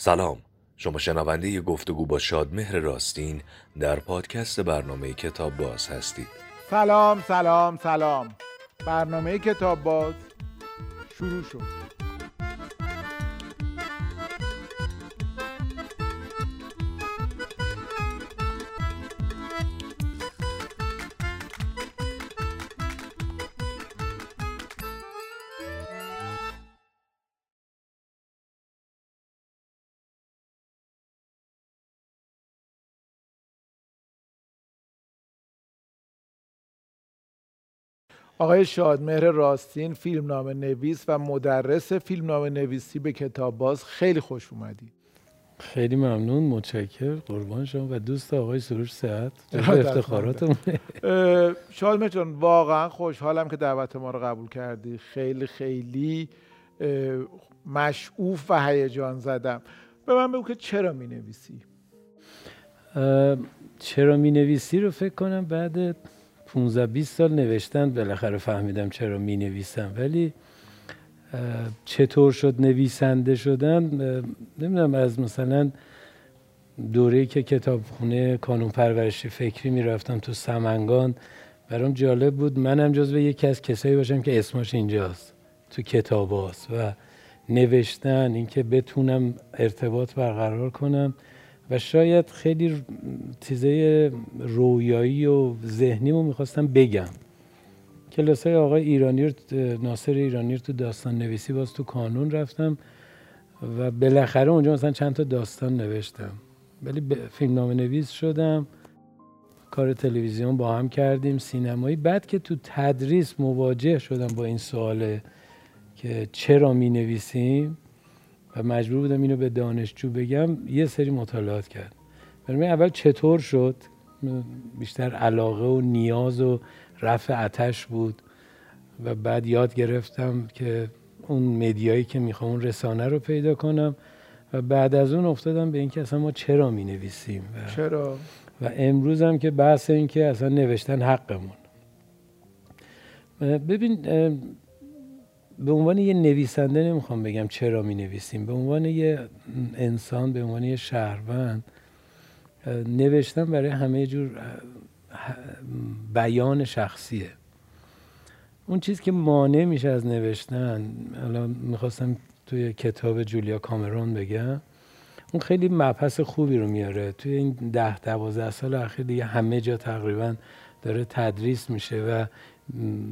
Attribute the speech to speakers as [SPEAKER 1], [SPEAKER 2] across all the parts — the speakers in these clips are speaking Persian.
[SPEAKER 1] سلام. شما شنونده گفتگو با شادمهر راستین در پادکست برنامه کتاب باز هستید.
[SPEAKER 2] سلام سلام سلام. برنامه کتاب باز شروع شد. آقای شادمهر راستین فیلمنامه نویس و مدرس فیلمنامه نویسی به کتاب باز خیلی خوش اومدید
[SPEAKER 3] خیلی ممنون متشکر قربان شما و دوست آقای سروش صحت افتخاراتمونه
[SPEAKER 2] شادمهر جان واقعا خوشحالم که دعوت ما رو قبول کردی. خیلی خیلی مشعوف و هیجان زدم. به من بگو که چرا می نویسی
[SPEAKER 3] چرا می نویسی رو فکر کنم بعد 15 20 سال نوشتن بالاخره فهمیدم چرا می نویسم ولی چطور شد نویسنده شدن؟ نمی‌دونم از مثلا دوره که کتابخونه کانون پرورشی فکری می‌رفتم تو سمنگان برام جالب بود. منم جزو یکی از کسایی باشم که اسمش اینجاست تو کتاب و نوشتن اینکه بتونم ارتباط برقرار کنم. و شاید خیلی چیزای رویایی و ذهنی رو می‌خواستم بگم. کلاس های آقای ایرانی ناصر ایرانی تو داستان نویسی باز تو کانون رفتم و بالاخره اونجا مثلا چند تا داستان نوشتم. ولی فیلم نام نویس شدم. کار تلویزیون با هم کردیم سینمایی. بعد که تو تدریس مواجه شدم با این سواله که چرا می نویسیم و مجبور بودم اینو به دانشجو بگم یه سری مطالعات کرد. برای اول چطور شد؟ بیشتر علاقه و نیاز و رفع اتش بود. و بعد یاد گرفتم که اون مدیایی که می‌خوام اون رسانه رو پیدا کنم. و بعد از اون افتادم به اینکه اصلا ما چرا می نویسیم
[SPEAKER 2] و چرا؟
[SPEAKER 3] و امروز هم که بحث این که اصلا نوشتن حقمون. ببین به عنوان یه نویسنده نمی‌خوام بگم چرا می نویسیم به عنوان یه انسان به عنوان یه شهروند نوشتن برای همه جور بیان شخصیه. اون چیز که مانع میشه از نوشتن الان می‌خواستم توی کتاب جولیا کامرون بگم اون خیلی مبحث خوبی رو میاره. توی این ده دوازده سال اخیر دیگه همه جا تقریبا داره تدریس میشه و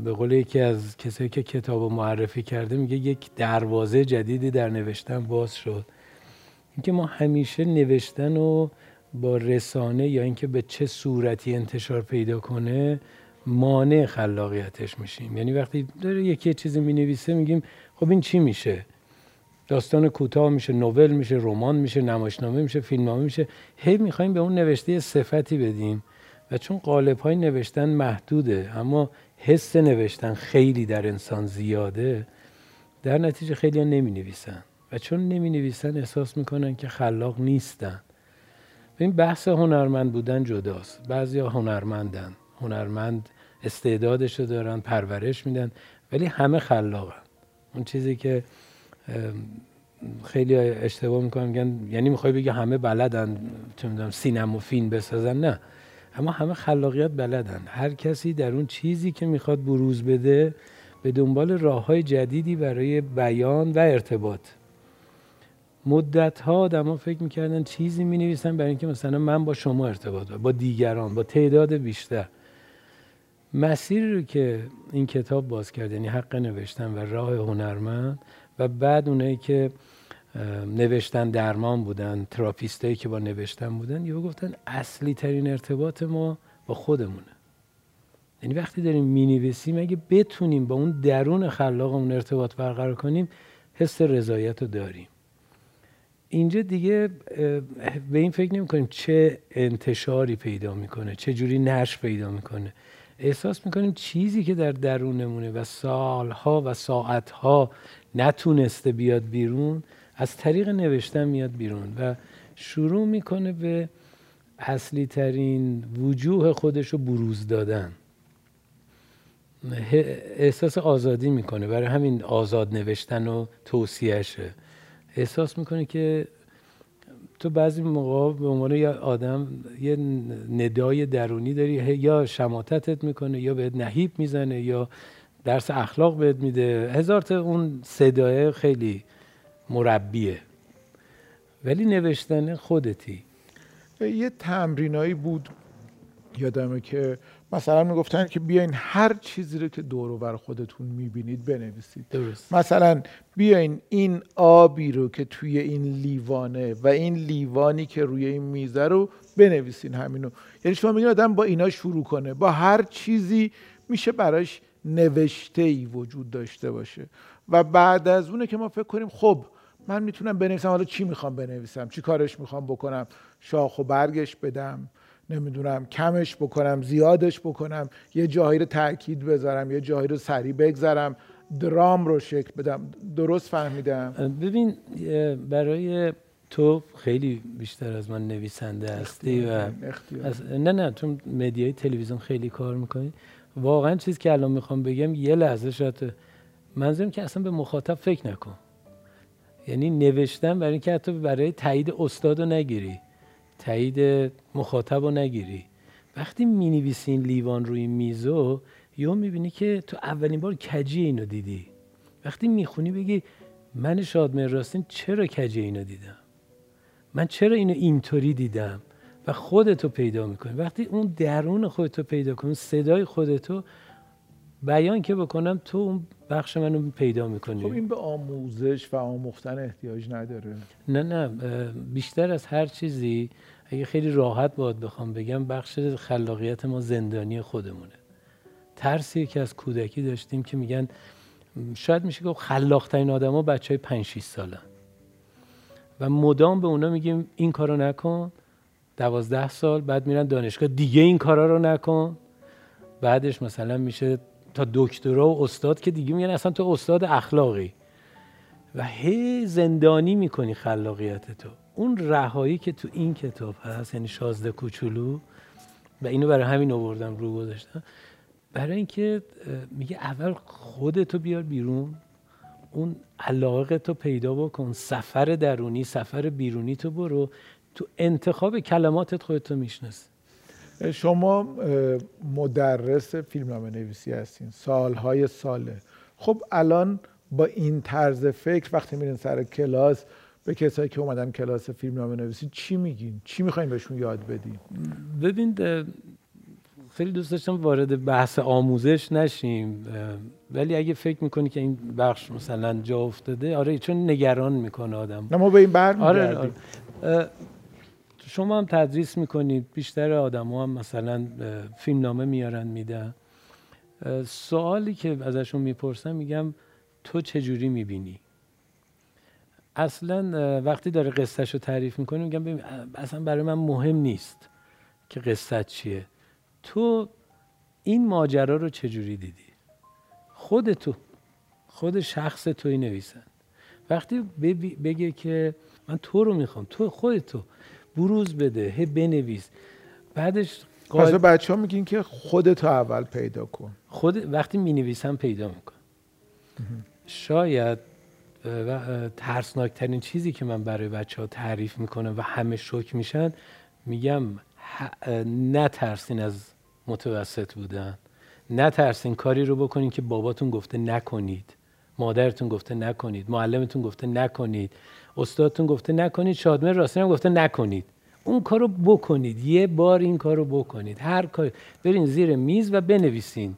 [SPEAKER 3] به قول یکی از کسایی که کتاب رو معرفی کرده میگه یک دروازه جدیدی در نوشتن باز شد. اینکه ما همیشه نوشتن و با رسانه یا اینکه به چه صورتی انتشار پیدا کنه مانع خلاقیتش میشیم. یعنی وقتی داره یکی چیزی می نویسه میگیم خب این چی میشه؟ داستان کوتاه میشه نوول میشه رمان میشه نمایشنامه میشه فیلمنامه میشه. هی می‌خوایم به اون نوشته صفتی بدیم. و چون قالب های نوشتن محدوده اما حس نوشتن خیلی در انسان زیاده در نتیجه خیلی نمی نویسن. و چون نمی نویسن احساس می‌کنن که خلاق نیستن. این بحث هنرمند بودن جداست. بعضی ها هنرمندن. هنرمند استعدادشو دارن پرورش میدن ولی همه خلاقن. اون چیزی که خیلی اشتباه می‌کنن میگن یعنی می‌خوای بگی همه بلدن چه می‌دونم سینما و بسازن؟ نه. اما همه خلاقیت بلدن. هر کسی در اون چیزی که می‌خواد بروز بده به دنبال راه های جدیدی برای بیان و ارتباط. مدت ها آدم فکر می‌کردن چیزی می نویسن برای اینکه مثلا من با شما ارتباط با دیگران با تعداد بیشتر. مسیری رو که این کتاب باز کرد یعنی حق نوشتن و راه هنرمند و بعد اونایی که نوشتن درمان بودن تراپیستایی که با نوشتن بودن یا گفتن اصلی ترین ارتباط ما با خودمونه. یعنی وقتی داریم می نویسیم اگه بتونیم با اون درون خلاقمون ارتباط برقرار کنیم حس رضایت رو داریم. اینجا دیگه به این فکر نمی کنیم چه انتشاری پیدا می‌کنه چه جوری نشر پیدا می‌کنه. احساس می‌کنیم چیزی که در درونمونه و سالها و ساعتها نتونسته بیاد بیرون از طریق نوشتن میاد بیرون و شروع می‌کنه به اصلی ترین وجوه خودش رو بروز دادن. احساس آزادی می‌کنه. برای همین آزاد نوشتن و توصیهشه احساس می‌کنه که تو بعضی موقع به عنوان یه آدم یه ندای درونی داری یا شماتتت می‌کنه یا بهت نهیب می‌زنه یا درس اخلاق بهت میده. هزار تا اون صدای خیلی مربیه. ولی نوشتن خودتی.
[SPEAKER 2] یه تمرینایی بود یادمه که مثلا می‌گفتن که بیاین هر چیزی رو که دور بر خودتون می‌بینید بنویسید.
[SPEAKER 3] درست.
[SPEAKER 2] مثلا بیاین این آبی رو که توی این لیوانه و این لیوانی که روی این میزه رو بنویسین همینو. یعنی شما میگین آدم با اینا شروع کنه با هر چیزی میشه براش نوشته ای وجود داشته باشه. و بعد از اونه که ما فکر کنیم خب من می‌تونم بنویسم حالا چی می‌خوام بنویسم؟ چی کارش می‌خوام بکنم؟ شاخ و برگش بدم نمی‌دونم کمش بکنم زیادش بکنم یه جایی رو تاکید بذارم یه جایی رو سریع بگذارم درام رو شکل بدم. درست فهمیدم؟
[SPEAKER 3] ببین برای تو خیلی بیشتر از من نویسنده هستی و از نه نه تو مدیای تلویزیون خیلی کار می‌کنی. واقعا چیزی که الان می‌خوام بگم یه لحظه شاید منظورم که اصلا به مخاطب فکر نکن. یعنی نوشتن برای اینکه حتی برای تایید استاد رو نگیری تایید مخاطب رو نگیری. وقتی می نویسی لیوان روی میزو یا می‌بینی که تو اولین بار کجی اینو دیدی. وقتی می‌خونی بگی من شادمهر راستین چرا کجی اینو دیدم؟ من چرا اینو اینطوری دیدم؟ و خودتو پیدا می‌کنی. وقتی اون درون خودتو پیدا کنی صدای خودتو بیان که بکنم تو اون بخش منو پیدا می‌کنی.
[SPEAKER 2] خب این به آموزش و آموختن احتیاج نداره.
[SPEAKER 3] نه نه بیشتر از هر چیزی اگه خیلی راحت باید بخوام بگم بخش خلاقیت ما زندانی خودمونه. ترسی که از کودکی داشتیم که میگن شاید میشه که خلاقترین آدما بچه های 5 6 سالن. و مدام به اونا میگیم این کارو نکن دوازده سال بعد میرن دانشگاه دیگه این کارا رو نکن. بعدش مثلا میشه تا دکترا و استاد که دیگه میگن اصلا تو استاد اخلاقی. و هی زندانی می‌کنی خلاقیت تو. اون رهایی که تو این کتاب هست یعنی شازده کوچولو و اینو برای همین آوردم رو گذاشتم. برای اینکه میگه اول خودتو بیار بیرون اون علاقه تو پیدا بکن سفر درونی سفر بیرونی تو برو. تو انتخاب کلماتت خودتو می‌شناسی.
[SPEAKER 2] شما مدرس فیلمنامه نویسی هستین سالهای ساله. خب الان با این طرز فکر وقتی میرین سر کلاس به کسایی که اومدن کلاس فیلمنامه نویسی چی میگین؟ چی می‌خواین بهشون یاد بدین؟
[SPEAKER 3] ببین خیلی دوست داشتم وارد بحث آموزش نشیم ولی اگه فکر می‌کنی که این بخش مثلا جا افتاده آره چون نگران می‌کنه آدم.
[SPEAKER 2] نه ما به این بر
[SPEAKER 3] آره, آره. شما هم تدریس می‌کنید. بیشتر آدم هم مثلا فیلم نامه میارن میدن. سوالی که ازشون می‌پرسم میگم تو چجوری می‌بینی؟ اصلا وقتی داره قصهش رو تعریف می‌کنه میگم اصلا برای من مهم نیست که قصه چیه. تو این ماجرا رو چجوری دیدی؟ خود تو خود شخص توی نویسن. وقتی بگه که من تو رو می‌خوام تو خودتو بروز بده هی بنویس. بعدش
[SPEAKER 2] قال... بچه ها میگین که خودتو اول پیدا کن.
[SPEAKER 3] خود وقتی می نویسم پیدا میکن شاید و ترسناکترین چیزی که من برای بچه ها تعریف می‌کنم و همه شک میشن میگم نترسین از متوسط بودن. نترسین کاری رو بکنین که باباتون گفته نکنید مادرتون گفته نکنید معلمتون گفته نکنید. استادتون گفته نکنید شادمه راستی هم گفته نکنید. اون کار رو بکنید یه بار این کار رو بکنید. هر کار برین زیر میز و بنویسین.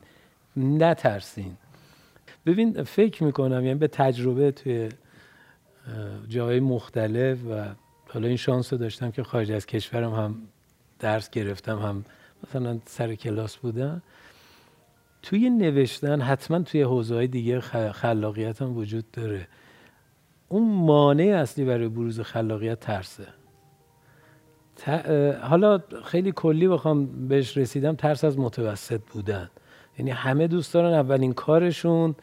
[SPEAKER 3] نترسین. ببین فکر می‌کنم یعنی به تجربه توی جای مختلف و حالا این شانس رو داشتم که خارج از کشورم هم درس گرفتم هم مثلا سر کلاس بودم. توی نوشتن حتما توی حوزه دیگه خلاقیت هم وجود داره. اون مانع اصلی برای بروز خلاقیت ترسه. حالا خیلی کلی بخوام بهش رسیدم ترس از متوسط بودن. یعنی همه دوست دارن اولین کارشون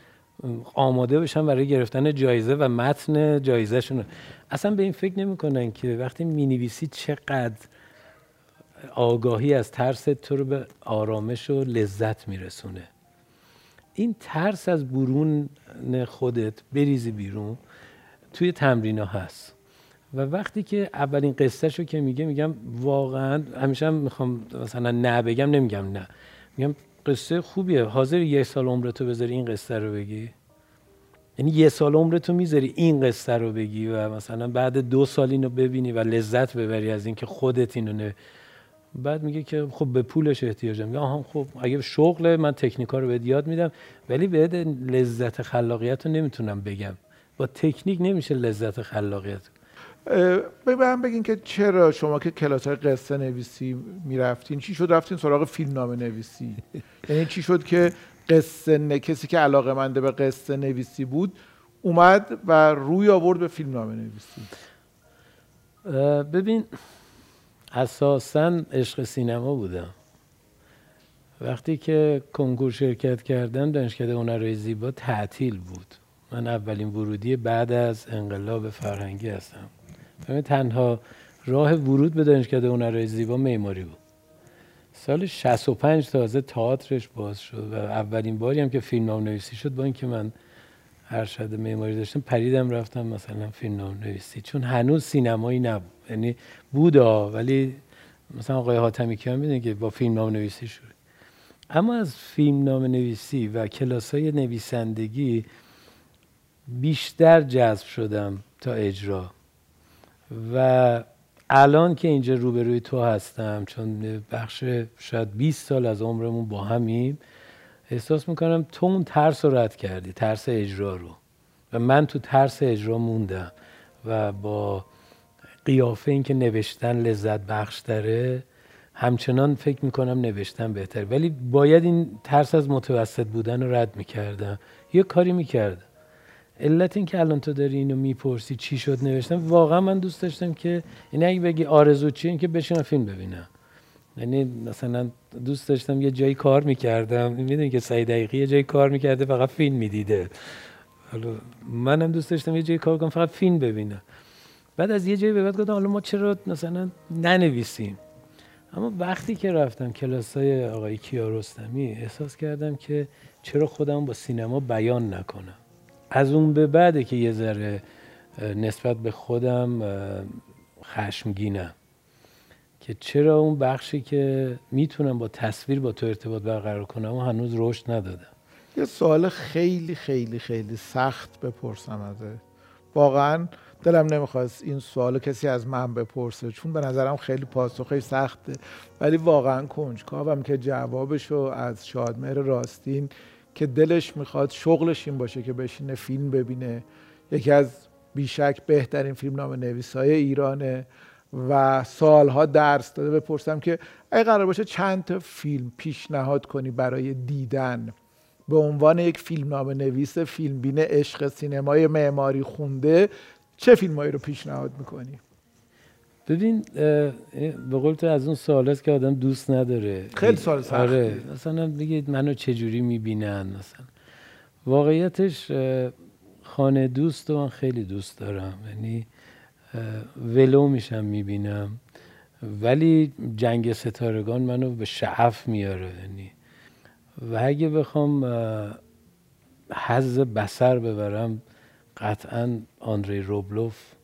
[SPEAKER 3] آماده بشن برای گرفتن جایزه و متن جایزهشون. اصلا به این فکر نمی‌کنن که وقتی می‌نویسی چقدر آگاهی از ترس تو رو به آرامش و لذت میرسونه. این ترس از برون خودت بریزی بیرون توی تمرین ها هست. و وقتی که اولین قصه شو که میگه میگم واقعا همیشه هم می‌خوام مثلا نه بگم نمیگم نه. میگم قصه خوبیه. حاضر یه سال عمرتو بذاری این قصه رو بگی؟ یعنی یه سال عمرتو می‌ذاری این قصه رو بگی و مثلا بعد دو سال اینو ببینی و لذت ببری از اینکه خودت اینو بعد میگه که خب به پولش احتیاجم میگه آها خب اگه شغله من تکنیکا رو بهت یاد میدم ولی بهت لذت خلاقیت رو نمی‌تونم بگم. با تکنیک نمیشه لذت خلاقیت
[SPEAKER 2] به هم بگین که چرا شما که کلاس های قصه نویسی می‌رفتین چی شد؟ رفتین سراغ فیلم نامه نویسی. یعنی چی شد که قصه ن... کسی که علاقه منده به قصه نویسی بود اومد و روی آورد به فیلم نامه نویسی؟
[SPEAKER 3] ببین اساسا عشق سینما بودم وقتی که کنکور شرکت کردم دانشکده هنرهای زیبا تعطیل بود. من اولین ورودی بعد از انقلاب فرهنگی هستم. تنها راه ورود به دانشکده هنرهای زیبا معماری بود. سال 65 تازه تئاترش باز شد و اولین باری هم که فیلم نام نویسی شد با اینکه من ارشد معماری داشتم پریدم رفتم مثلا فیلم نام نویسی. چون هنوز سینمایی نبود. یعنی بودا ولی مثلا آقای حاتمی کیان می‌دونی که با فیلم نام نویسی شد. اما از فیلم نام نویسی و کلاس های نویسندگی بیشتر جذب شدم تا اجرا. و الان که اینجا روبروی تو هستم چون بخش شاید 20 سال از عمرمون با همیم احساس می‌کنم تو اون ترس رو رد کردی ترس اجرا رو. و من تو ترس اجرا موندم و با قیافه این که نوشتن لذت بخش داره همچنان فکر می‌کنم نوشتن بهتر ولی باید این ترس از متوسط بودن رو رد می‌کردم. یه کاری می‌کردم. علت این که الان تو داری اینو می‌پرسی چی شد نوشتم واقعا من دوست داشتم که این اگه بگی آرزو چیه این که بشینم فیلم ببینم. یعنی مثلا دوست داشتم یه جایی کار می‌کردم می‌دونی که سعید دقیقی یه جایی کار می‌کرده فقط فیلم می‌دیده. حالا منم دوست داشتم یه جایی کار کنم فقط فیلم ببینم. بعد از یه جایی به بعد گفتم حالا ما چرا مثلا ننویسیم؟ اما وقتی که رفتم کلاس های آقای کیارستمی احساس کردم که چرا خودم با سینما بیان نکنم. از اون به بعده که یه ذره نسبت به خودم خشمگینم که چرا اون بخشی که می‌تونم با تصویر با تو ارتباط برقرار کنم و هنوز رشد ندادم؟
[SPEAKER 2] یه سوال خیلی خیلی خیلی سخت بپرسم ازت. واقعا دلم نمی‌خواست این سوال کسی از من بپرسه چون به نظرم خیلی پاسخی سخته. ولی واقعا کنجکاوم که جوابشو از شادمهر راستین که دلش می‌خواد شغلش این باشه که بشینه فیلم ببینه. یکی از بیشک بهترین فیلم نام نویسای ایرانه و سالها درس داده. بپرسم که اگه قرار باشه چند تا فیلم پیشنهاد کنی برای دیدن؟ به عنوان یک فیلم نام نویس فیلم بینه عشق سینمای معماری خونده چه فیلمایی رو پیشنهاد می‌کنی؟
[SPEAKER 3] ببین به قول تو از اون سوال است که آدم دوست نداره.
[SPEAKER 2] خیلی سوال سخت. آره
[SPEAKER 3] مثلا بگید منو چجوری می‌بینن مثلا. واقعیتش خانه دوست رو من خیلی دوست دارم. یعنی ولو میشم می‌بینم. ولی جنگ ستارگان منو به شعف میاره یعنی. و اگه بخوام حز بسر ببرم قطعا آندری روبلوف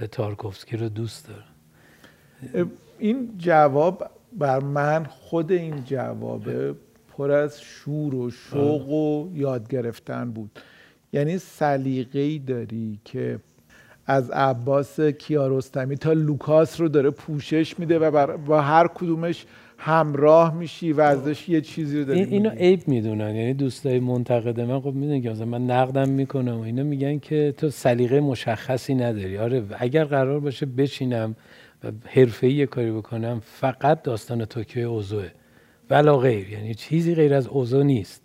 [SPEAKER 3] مال تارکوفسکی رو دوست دارم.
[SPEAKER 2] این جواب بر من خود این جواب پر از شور و شوق و یاد گرفتن بود. یعنی سلیقه‌ای داری که از عباس کیارستمی تا لوکاس رو داره پوشش میده و با هر کدومش همراه میشی و ازش یه چیزی رو داری
[SPEAKER 3] اینو عیب می‌دونن. یعنی دوستای منتقد من خب می‌دونن که من نقدم می‌کنم و اینا میگن که تو سلیقه مشخصی نداری. آره اگر قرار باشه بشینم و حرفه‌ای کاری بکنم فقط داستان توکیو اوزوه ولا غیر. یعنی چیزی غیر از اوزو نیست.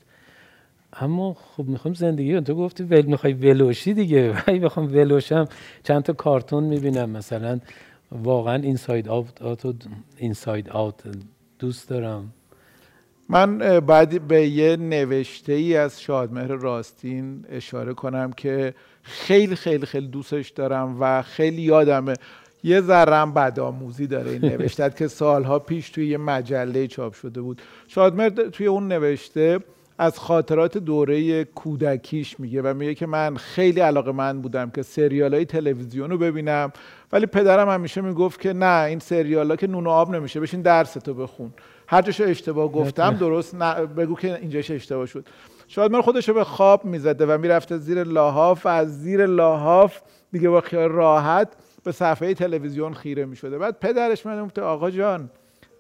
[SPEAKER 3] اما خب می‌خوام زندگی تو گفتی ول می‌خوای ولوشی دیگه. ولی بخوام ولوشم. چند تا کارتون می‌بینم. مثلا واقعا اینساید آوت و اینساید آوت دوست دارم.
[SPEAKER 2] من بعد به یه نوشته ای از شادمهر راستین اشاره کنم که خیلی خیلی خیلی دوستش دارم و خیلی یادمه. یه ذرم بدآموزی داره این نوشته. که سالها پیش توی یه مجله چاپ شده بود. شادمهر توی اون نوشته از خاطرات دوره کودکیش میگه و میگه که من خیلی علاقه من بودم که سریال های تلویزیون رو ببینم ولی پدرم همیشه می‌گفت که نه این سریال ها که نون و آب نمیشه بشین درس تو بخون. هر جاشو اشتباه گفتم درست نه بگو که اینجاش اشتباه شد. شاید من خودش رو به خواب می‌زده و می‌رفته زیر لاحاف و از زیر لاحاف دیگه با خیال راحت به صفحه تلویزیون خیره می‌شده. بعد پدرش من گفته آقا جان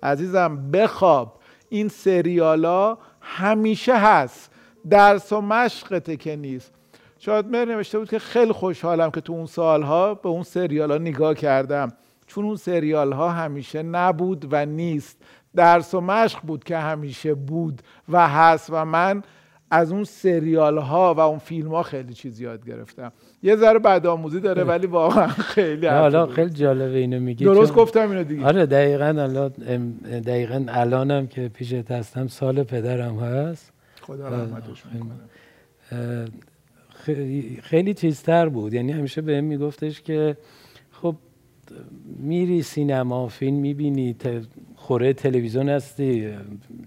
[SPEAKER 2] عزیزم بخواب. این سریالا همیشه هست. درس و مشقته که نیست. شاید مر نوشته بود که خیلی خوشحالم که تو اون سالها به اون سریال ها نگاه کردم. چون اون سریال ها همیشه نبود و نیست. درس و مشق بود که همیشه بود و هست و من از اون سریال ها و اون فیلم ها خیلی چیز یاد گرفتم. یه ذره بعد آموزی داره ولی واقعا خیلی
[SPEAKER 3] حالا خیلی جالبه اینو میگی
[SPEAKER 2] درست گفتم اینو دیگه.
[SPEAKER 3] آره دقیقا الان دقیقا الانم که پیشت هستم سال پدرم هست.
[SPEAKER 2] خدا رحمتش
[SPEAKER 3] خیلی چیزتر بود. یعنی همیشه بهم میگفتش که خب میری سینما فیلم می‌بینی خوره تلویزیون هستی.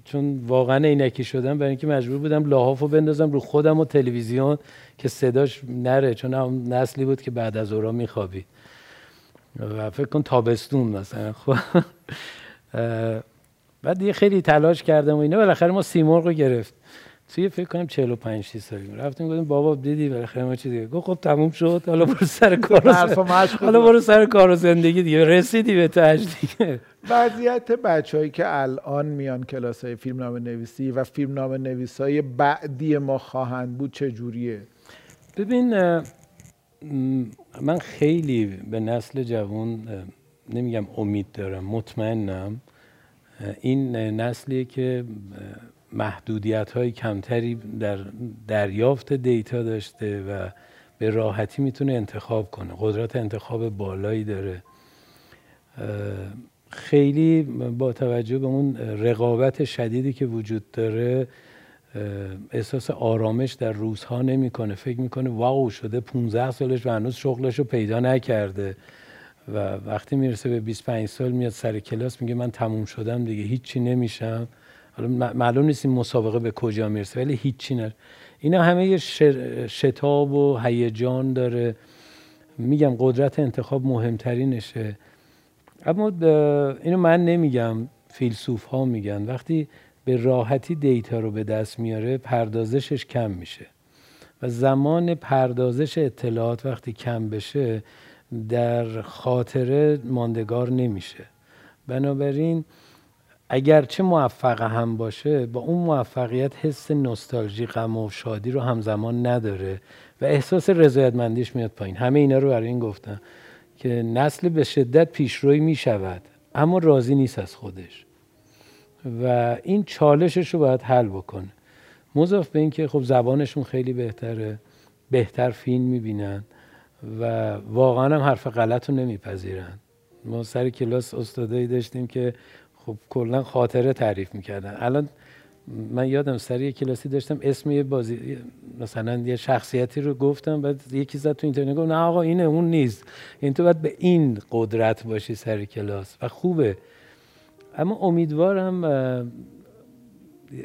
[SPEAKER 3] چون واقعا عینکی شدم برای اینکه مجبور بودم لاحافو بندازم رو خودم و تلویزیون که صداش نره چون هم نسلی بود که بعد از اورا میخوابی. و فکر کن تابستون مثلا. خب بعد یه خیلی تلاش کردم و اینا. بالاخره ما سیمرغ رو گرفت توی فکر کنم 45 6 سالی رفتیم گفتیم بابا دیدی بالاخره ما چی دیگه؟ گفت خب تموم شد. حالا برو سر کار حالا برو سر کار و زندگی دیگه. رسیدی به تاج دیگه.
[SPEAKER 2] وضعیت بچههایی که الان میان کلاس های فیلم نام نویسی و فیلم نام نویس های بعدی ما خواهند بود چه جوریه
[SPEAKER 3] ببین من خیلی به نسل جوان نمیگم امید دارم مطمئنم. این نسلیه که محدودیت های کمتری در دریافت دیتا داشته و به راحتی می‌تونه انتخاب کنه. قدرت انتخاب بالایی داره. خیلی با توجه به اون رقابت شدیدی که وجود داره احساس آرامش در روزها نمی‌کنه. فکر می‌کنه واو شده 15 سالش و هنوز شغلش رو پیدا نکرده و وقتی می‌رسه به 25 سال میاد سر کلاس میگه من تموم شدم دیگه هیچی نمیشم. حالا معلوم نیست این مسابقه به کجا می‌رسه ولی هیچی نه اینا همه یه شتاب و هیجان داره. میگم قدرت انتخاب مهمترینشه. اما اینو من نمیگم فیلسوف ها میگن. وقتی به راحتی دیتا رو به دست میاره پردازشش کم میشه. و زمان پردازش اطلاعات وقتی کم بشه در خاطره ماندگار نمیشه. بنابراین اگرچه موفق هم باشه با اون موفقیت حس نوستالژی غم و شادی رو همزمان نداره و احساس رضایتمندیش میاد پایین. همه اینا رو برای این گفتم که نسل به شدت پیشروی می شود اما راضی نیست از خودش. و این چالشش رو باید حل بکنه. مضاف به اینکه خب زبانشون خیلی بهتره بهتر فیلم می‌بینن و واقعا هم حرف غلط رو نمیپذیرن. ما سر کلاس استادایی داشتیم که خب کلا خاطره تعریف می‌کردن. الان من یادم سر یه کلاسی داشتم اسم یه بازی مثلا یه شخصیتی رو گفتم بعد یکی زد تو اینترنت گفت نه آقا اینه اون نیست. این تو باید به این قدرت باشی سر کلاس و خوبه. اما امیدوارم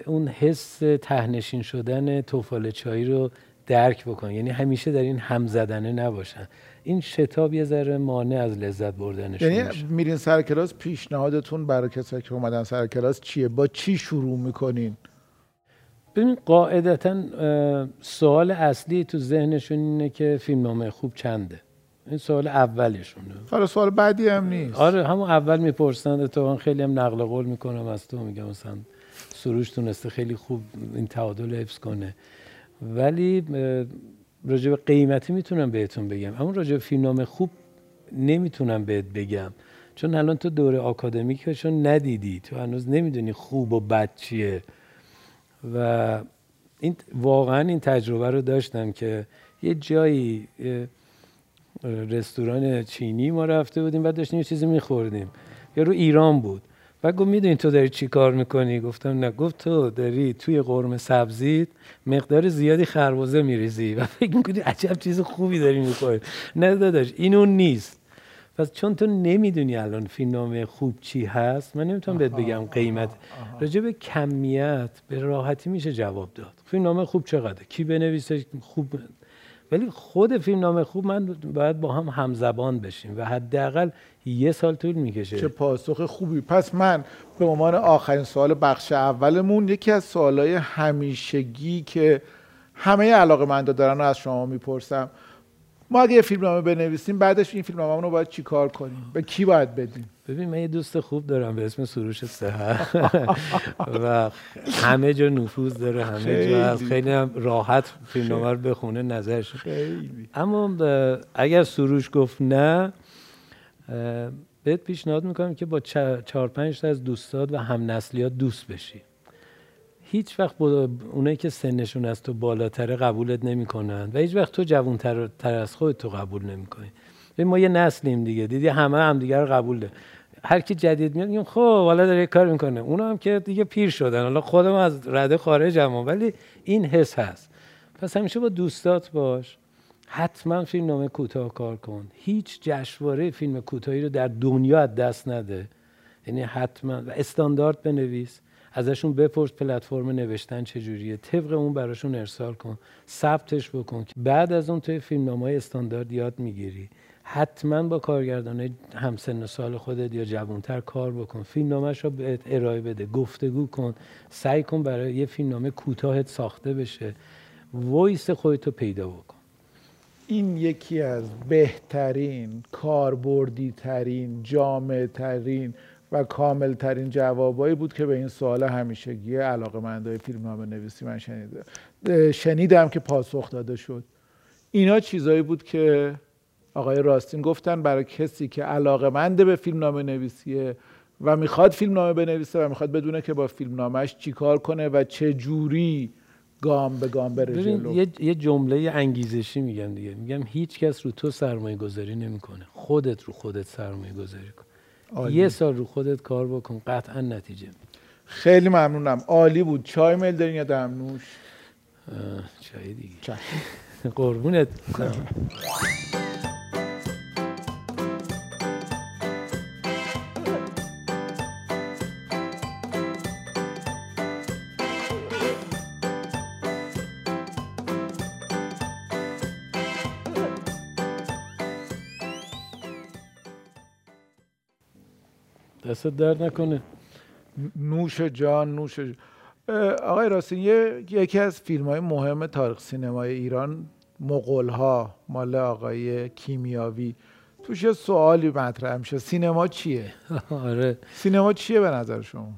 [SPEAKER 3] اون حس تهنشین شدن توفال چایی رو درک بکن. یعنی همیشه در این هم زدنه نباشن. این شتاب یه ذره مانع از لذت بردنشون
[SPEAKER 2] یعنی میرین سر کلاس پیشنهادتون برای کسایی که اومدن سر کلاس چیه؟ با چی شروع می‌کنین؟
[SPEAKER 3] ببین قاعدتا سوال اصلی تو ذهنشون اینه که فیلمنامه خوب چنده. این سوال اولشونه
[SPEAKER 2] حالا سوال بعدی هم نیست.
[SPEAKER 3] آره همون اول می‌پرسن اتفاقا خیلی هم نقل قول می‌کنم از تو میگم مثلا سروش تونسته خیلی خوب این تعادل حفظ کنه. ولی راجع قیمتی می‌تونم بهتون بگم. اما راجع فیلمنامه خوب نمی‌تونم بهت بگم. چون الان تو دوره آکادمیکشون ندیدی. تو هنوز نمی‌دونی خوب و بد چیه. و این واقعا این تجربه رو داشتم که یه جایی رستوران چینی ما رفته بودیم بعد داشتیم یه چیزی میخوردیم. یا رو ایران بود. و گفت می‌دونی تو داری چی کار می‌کنی؟ گفتم نه. گفت تو داری توی قرمه سبزیت مقدار زیادی خربزه میریزی و فکر می‌کنی عجب چیز خوبی داری می‌کنی نه داداش این اون نیست. پس چون تو نمی‌دونی الان فیلمنامه خوب چی هست من نمی‌تونم بهت بگم قیمت. راجع به کمیت به راحتی میشه جواب داد. فیلمنامه خوب چقدره؟ کی بنویسه؟ خوب ولی خود فیلمنامه خوب من باید با هم همزبان بشیم و حداقل یه سال طول می‌کشه.
[SPEAKER 2] چه پاسخ خوبی. پس من به عنوان آخرین سوال بخش اولمون یکی از سوالای همیشگی که همه علاقه من دارن رو از شما می‌پرسم ما اگه یه فیلمنامه بنویسیم بعدش این فیلمنامه رو باید چیکار کنیم؟ به کی باید بدیم؟
[SPEAKER 3] ببین من یه دوست خوب دارم به اسم سروش سهر و همه جا نفوذ داره همه جا هست خیلی هم راحت فیلمنامه رو بخونه نظرش.
[SPEAKER 2] خیلی.
[SPEAKER 3] اما اگر سروش گفت نه بهت پیشنهاد می‌کنم که با چه- چهار پنج تا از دوستات و هم نسلیات دوست بشی. هیچ وقت اونایی که سنشون از تو بالاتره قبولت نمی‌کنن و هیچ وقت تو جوانتر تر از خودت تو قبول نمی‌کنی. ما یه نسلیم دیگه. دیدی همه هم دیگه رو قبول داره هر کی جدید میاد میگم خب حالا داره کار می‌کنه. اونا هم که دیگه پیر شدن. حالا خودم از رده خارجم ولی این حس هست. پس همیشه با دوستات باش. حتما فیلم نامه کوتاه کار کن. هیچ جشنواره فیلم کوتاهی رو در دنیا از دست نده. یعنی حتما. و استاندارد بنویس. ازشون بپرس پلتفرم نوشتن چجوریه طبق اون براشون ارسال کن. ثبتش بکن. بعد از اون توی فیلمنامه های استاندارد یاد می‌گیری. حتما با کارگردان همسن سال خودت یا جوانتر کار بکن. فیلمنامهش رو بهت ارائه بده. گفتگو کن. سعی کن برای یه فیلمنامه کوتاهت ساخته بشه. وایس خودتو پیدا بکن.
[SPEAKER 2] این یکی از بهترین کاربردی ترین جامع ترین و کامل ترین جوابایی بود که به این سوال همیشگی علاقه مندای فیلم نامه نویسی من شنیده اه، شنیدم که پاسخ داده شد. اینا چیزایی بود که آقای راستین گفتن برای کسی که علاقه منده به فیلم نامه نویسیه و می‌خواد فیلم نامه بنویسه و می‌خواد بدونه که با فیلم نامش چیکار کنه و چه جوری گام به گام بره جلو.
[SPEAKER 3] یه, یه جمله انگیزشی میگم دیگه. میگم هیچ کس رو تو سرمایه گذاری نمی‌کنه. خودت رو خودت سرمایه گذاری کن.
[SPEAKER 2] عالی.
[SPEAKER 3] یه سال رو خودت کار بکن. قطعا نتیجه.
[SPEAKER 2] خیلی ممنونم. عالی بود. چای میل دارین یا دمنوش
[SPEAKER 3] چای دیگه.
[SPEAKER 2] چای.
[SPEAKER 3] قربونت. دستت درد نکنه.
[SPEAKER 2] نوش جان نوش جان. آقای راستین یکی از فیلم های مهم تاریخ سینمای ایران مغول ها مال آقای کیمیاوی. توش یه سوالی مطرح میشه. سینما چیه؟
[SPEAKER 3] آره.
[SPEAKER 2] سینما چیه به نظر شما؟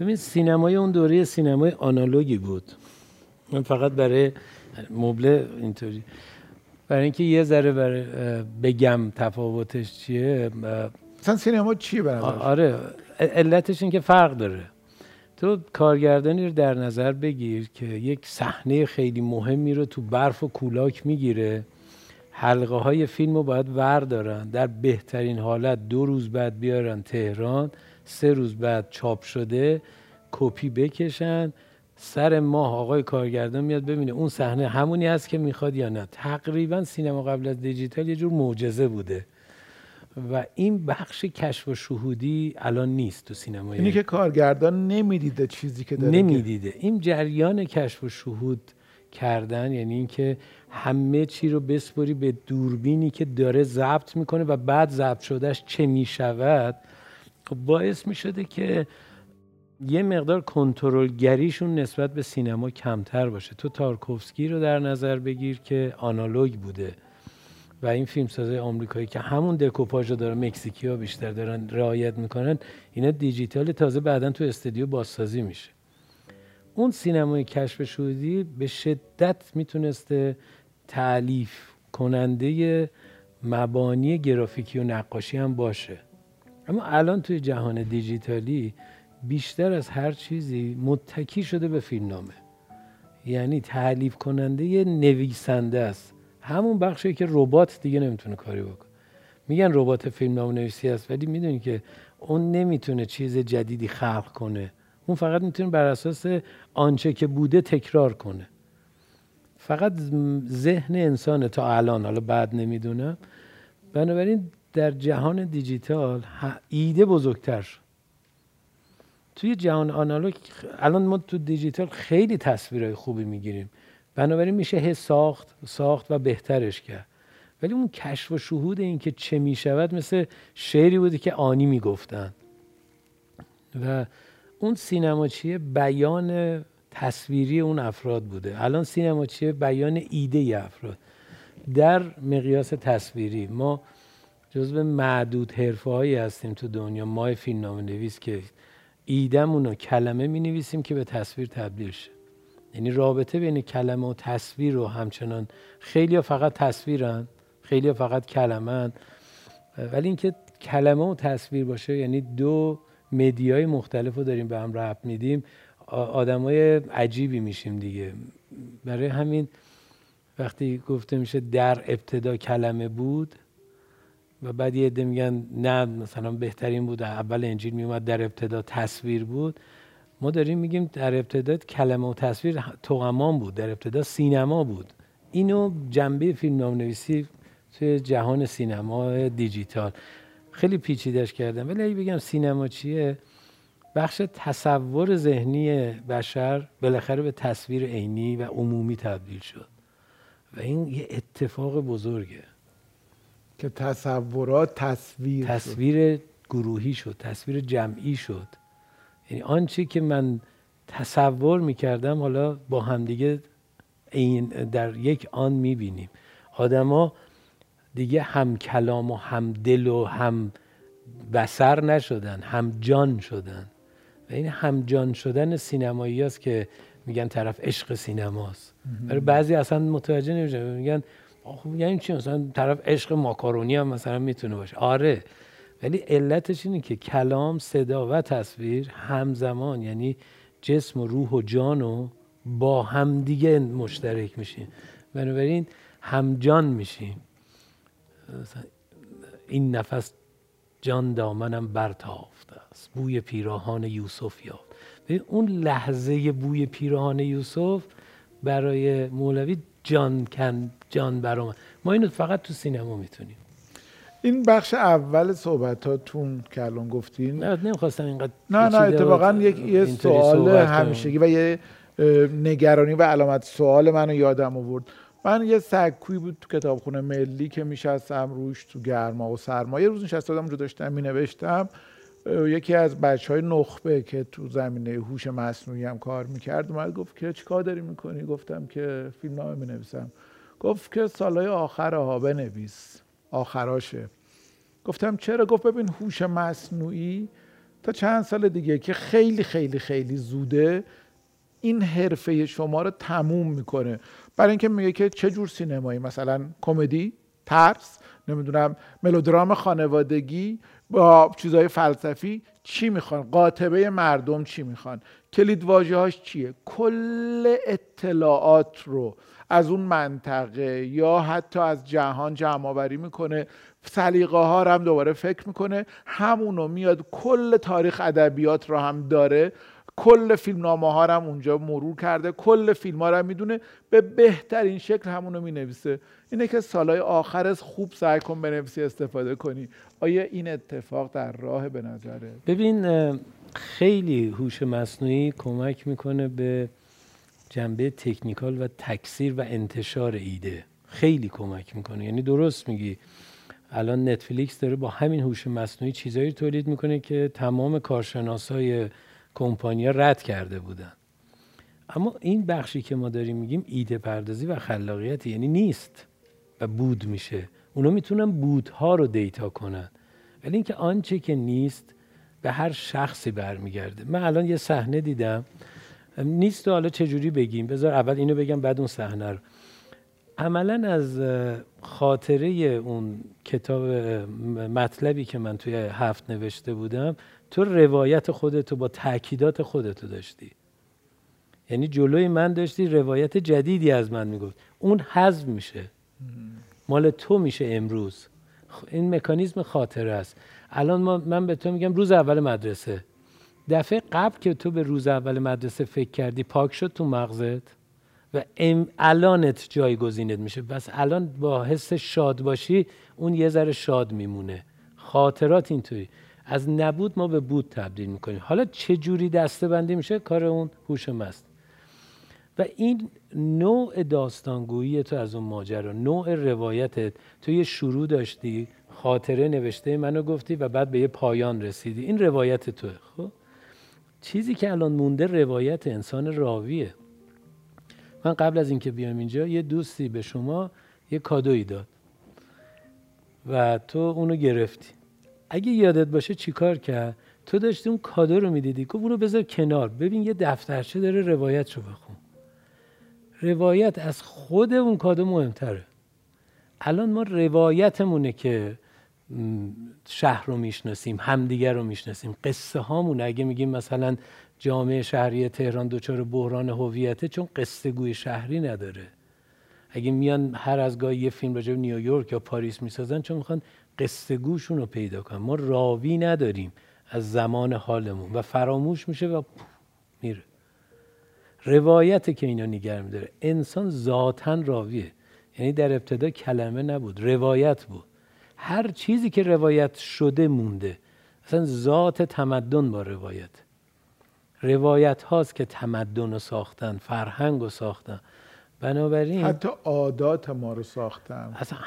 [SPEAKER 3] ببین سینمای اون دوره سینمای آنالوگی بود. من فقط برای مبله اینطوری. برای اینکه یه ذره برای اه، بگم تفاوتش چیه
[SPEAKER 2] مثلا سینما چیه شما؟
[SPEAKER 3] آره علتش این که فرق داره. تو کارگردانی رو در نظر بگیر که یک صحنه خیلی مهمی رو تو برف و کولاک می‌گیره. حلقه های فیلم رو باید ور دارن در بهترین حالت دو روز بعد بیارن تهران سه روز بعد چاپ شده کپی بکشن. سر ماه آقای کارگردان میاد ببینه اون صحنه همونی هست که می‌خواد یا نه. تقریبا سینما قبل از دیجیتال یه جور معجزه بوده. و این بخش کشف و شهودی الان نیست تو سینمای
[SPEAKER 2] اینی که کارگردان نمی‌دیده چیزی که داره
[SPEAKER 3] نمی‌دیده. این جریان کشف و شهود کردن یعنی اینکه همه چی رو بسپری به دوربینی که داره ضبط می‌کنه و بعد ضبط شدهش چه می‌شود خب باعث می‌شده که یه مقدار کنترلگریشون نسبت به سینما کمتر باشه. تو تارکوفسکی رو در نظر بگیر که آنالوگ بوده و این فیلمسازای آمریکایی که همون دکوپاژ رو داره مکزیکی ها بیشتر دارن رعایت می‌کنن اینا دیجیتال تازه بعدا تو استودیو بازسازی میشه. اون سینمای کشف شهودی به شدت می‌تونسته تعلیف کننده مبانی گرافیکی و نقاشی هم باشه. اما الان توی جهان دیجیتالی بیشتر از هر چیزی متکی شده به فیلمنامه یعنی تعلیف کننده نویسنده است. همون بخشی که ربات دیگه نمی‌تونه کاری بکنه. میگن ربات فیلمنامه نویسی است ولی می‌دونی که اون نمی‌تونه چیز جدیدی خلق کنه. اون فقط می‌تونه بر اساس آنچه که بوده تکرار کنه. فقط ذهن انسان تا الان حالا بعد نمی‌دونم. بنابراین در جهان دیجیتال ایده بزرگتر شد. توی جهان آنالوگ الان ما تو دیجیتال خیلی تصویرهای خوبی می‌گیریم. بنابراین میشه حس ساخت ساخت و بهترش کرد. ولی اون کشف و شهود این که چه می‌شود مثل شعری بوده که آنی می‌گفتن. و اون سینماچیه بیان تصویری اون افراد بوده. الان سینماچیه بیان ایده افراد. در مقیاس تصویری ما جزو معدود حرفه هایی هستیم تو دنیا. ما فیلم نویس که ایدمون رو کلمه می نویسیم که به تصویر تبدیل شه. یعنی رابطه بین کلمه و تصویر رو همچنان خیلی فقط تصویرن خیلی فقط کلمه ولی اینکه کلمه و تصویر باشه یعنی دو مدیای مختلف رو داریم به هم رب میدیم آدمای عجیبی میشیم دیگه. برای همین وقتی گفته میشه در ابتدا کلمه بود و بعد یه عده میگن نه مثلا بهترین بود اول انجیل میومد در ابتدا تصویر بود. ما داریم میگیم در ابتدا کلمه و تصویر توغمان بود در ابتدا سینما بود. اینو جنبه فیلم نام نویسی توی جهان سینما دیجیتال. خیلی پیچیدش کردم. ولی اگه بگم سینما چیه؟ بخش تصور ذهنی بشر بالاخره به تصویر عینی و عمومی تبدیل شد. و این یه اتفاق بزرگه.
[SPEAKER 2] که تصورات تصویر
[SPEAKER 3] تصویر گروهی شد تصویر جمعی شد. یعنی آنچه که من تصور می‌کردم حالا با همدیگه این در یک آن می‌بینیم. آدما دیگه هم کلام و هم دل و هم بسر نشدن هم جان شدن. و این هم جان شدن سینمایی است که میگن طرف عشق سینماست. برای بعضی اصلا متوجه نمیشن. میگن خب یعنی چی؟ مثلا طرف عشق ماکارونی هم مثلا می‌تونه باشه. آره. ولی علتش اینه که کلام صدا و تصویر همزمان یعنی جسم و روح و جان و با همدیگه مشترک میشین. بنابراین همجان میشیم این نفس جان دامنم برتافته است. بوی پیراهان یوسف یاد اون لحظه بوی پیراهان یوسف برای مولوی جان کن جان برام. ما اینو فقط تو سینما می‌تونیم.
[SPEAKER 2] این بخش اول صحبتاتون که الان گفتین.
[SPEAKER 3] نه نمی‌خواستم اینقدر
[SPEAKER 2] نه نه اتفاقا یک یه سوال همیشگی و یه نگرانی و علامت. سوال منو یادم آورد. من یه سگکوی بود تو کتابخونه ملی که میشستم روش تو گرما و سرما. یه روز نشستم اونجا داشتم مینوشتم. یکی از بچه های نخبه که تو زمینه هوش مصنوعی هم کار می‌کرد اومد گفت که چیکار داری می‌کنی؟ گفتم که فیلم نامه می‌نویسم. گفت که سالهای آخر ها بنویس. آخراشه. گفتم چرا؟ گفت ببین هوش مصنوعی تا چند سال دیگه که خیلی خیلی خیلی زوده این حرفه شما رو تموم می‌کنه. برای اینکه میگه که چه جور سینمایی؟ مثلا کمدی؟ ترس نمی‌دونم ملودرام خانوادگی با چیزهای فلسفی چی می‌خوان؟ قاطبه مردم چی می‌خوان؟ کلید هاش چیه؟ کل اطلاعات رو از اون منطقه یا حتی از جهان جمع آوری می‌کنه سلیقه ها رو هم دوباره فکر می‌کنه همونو میاد کل تاریخ ادبیات رو هم داره کل فیلم نامه ها هم اونجا مرور کرده. کل فیلم ها رو می‌دونه. به بهترین شکل همونو می نویسه اینه که سالهای آخر از خوب سعی کن بنویسی استفاده کنی. آیا این اتفاق در راه به نظره؟
[SPEAKER 3] ببین خیلی هوش مصنوعی کمک می‌کنه به جنبه تکنیکال و تکثیر و انتشار ایده. خیلی کمک می‌کنه. یعنی درست میگی. الان نتفلیکس داره با همین هوش مصنوعی چیزایی تولید می‌کنه که تمام کارشناسای کمپانیا رد کرده بودن. اما این بخشی که ما داریم میگیم ایده پردازی و خلاقیت یعنی نیست و بود میشه. اونا می‌تونن بودها رو دیتا کنن. ولی اینکه آنچه که نیست به هر شخصی برمیگرده. من الان یه صحنه دیدم. نیست و حالا چجوری بگیم. بذار اول اینو بگم بعد اون صحنه رو. عملا از خاطره اون کتاب مطلبی که من توی هفت نوشته بودم تو روایت خودتو با تاکیدات خودتو داشتی. یعنی جلوی من داشتی روایت جدیدی از من می‌گفت. اون حذف میشه. مال تو میشه امروز. این مکانیزم خاطره است. الان ما من به تو میگم روز اول مدرسه. دفعه قبل که تو به روز اول مدرسه فکر کردی پاک شد تو مغزت و الانت جایگزینت میشه. بس الان با حس شاد باشی اون یه ذره شاد میمونه. خاطرات اینطوری. از نبود ما به بود تبدیل می‌کنیم. حالا چه جوری دسته بندی میشه؟ کار اون هوش مست. و این نوع داستانگویی تو از اون ماجرا نوع روایتت تو یه شروع داشتی خاطره نوشته منو گفتی و بعد به یه پایان رسیدی. این روایت توه خب؟ چیزی که الان مونده روایت انسان راویه. من قبل از اینکه بیام اینجا یه دوستی به شما یه کادویی داد و تو اونو گرفتی. اگه یادت باشه چیکار کرد؟ تو داشتی اون کادو رو می‌دیدی. که اونو بذار کنار. ببین یه دفترچه داره روایت رو بخون. روایت از خود اون کادو مهمتره. الان ما روایتمونه که شهر رو می‌شناسیم همدیگر رو می‌شناسیم. قصه هامون اگه میگیم مثلا جامعه شهری تهران دچار بحران هویته چون قصه گوی شهری نداره. اگه میان هر از گاهی یه فیلم راجع نیویورک یا پاریس می‌سازن چون می‌خوان قصه گوشون رو پیدا کنن. ما راوی نداریم از زمان حالمون و فراموش میشه و میره. روایت که اینا نگر میداره. انسان ذاتا راویه. یعنی در ابتدا کلمه نبود روایت بود. هر چیزی که روایت شده مونده. اصلا ذات تمدن با روایت. روایت هاست که تمدن رو ساختن فرهنگ رو ساختن. بنابراین
[SPEAKER 2] حتی عادات ما رو ساختن
[SPEAKER 3] اصلا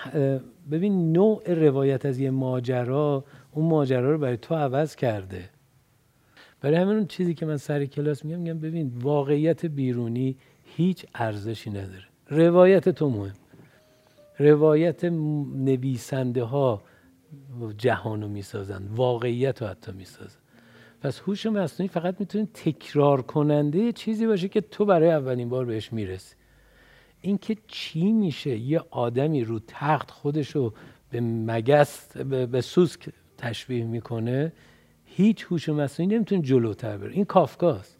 [SPEAKER 3] ببین نوع روایت از یه ماجرا اون ماجرا رو برای تو عوض کرده. برای همین اون چیزی که من سر کلاس میگم میگم ببین واقعیت بیرونی هیچ ارزشی نداره. روایت تو مهم. روایت نویسنده ها جهان رو می‌سازن واقعیت رو حتی می‌سازن. پس هوش مصنوعی فقط می‌تونه تکرار کننده چیزی باشه که تو برای اولین بار بهش می‌رسی. اینکه چی میشه یه آدمی رو تخت خودشو به مگست به سوسک تشبیه می‌کنه هیچ هوش مصنوعی نمی‌تونه جلوتر بره. این کافکاست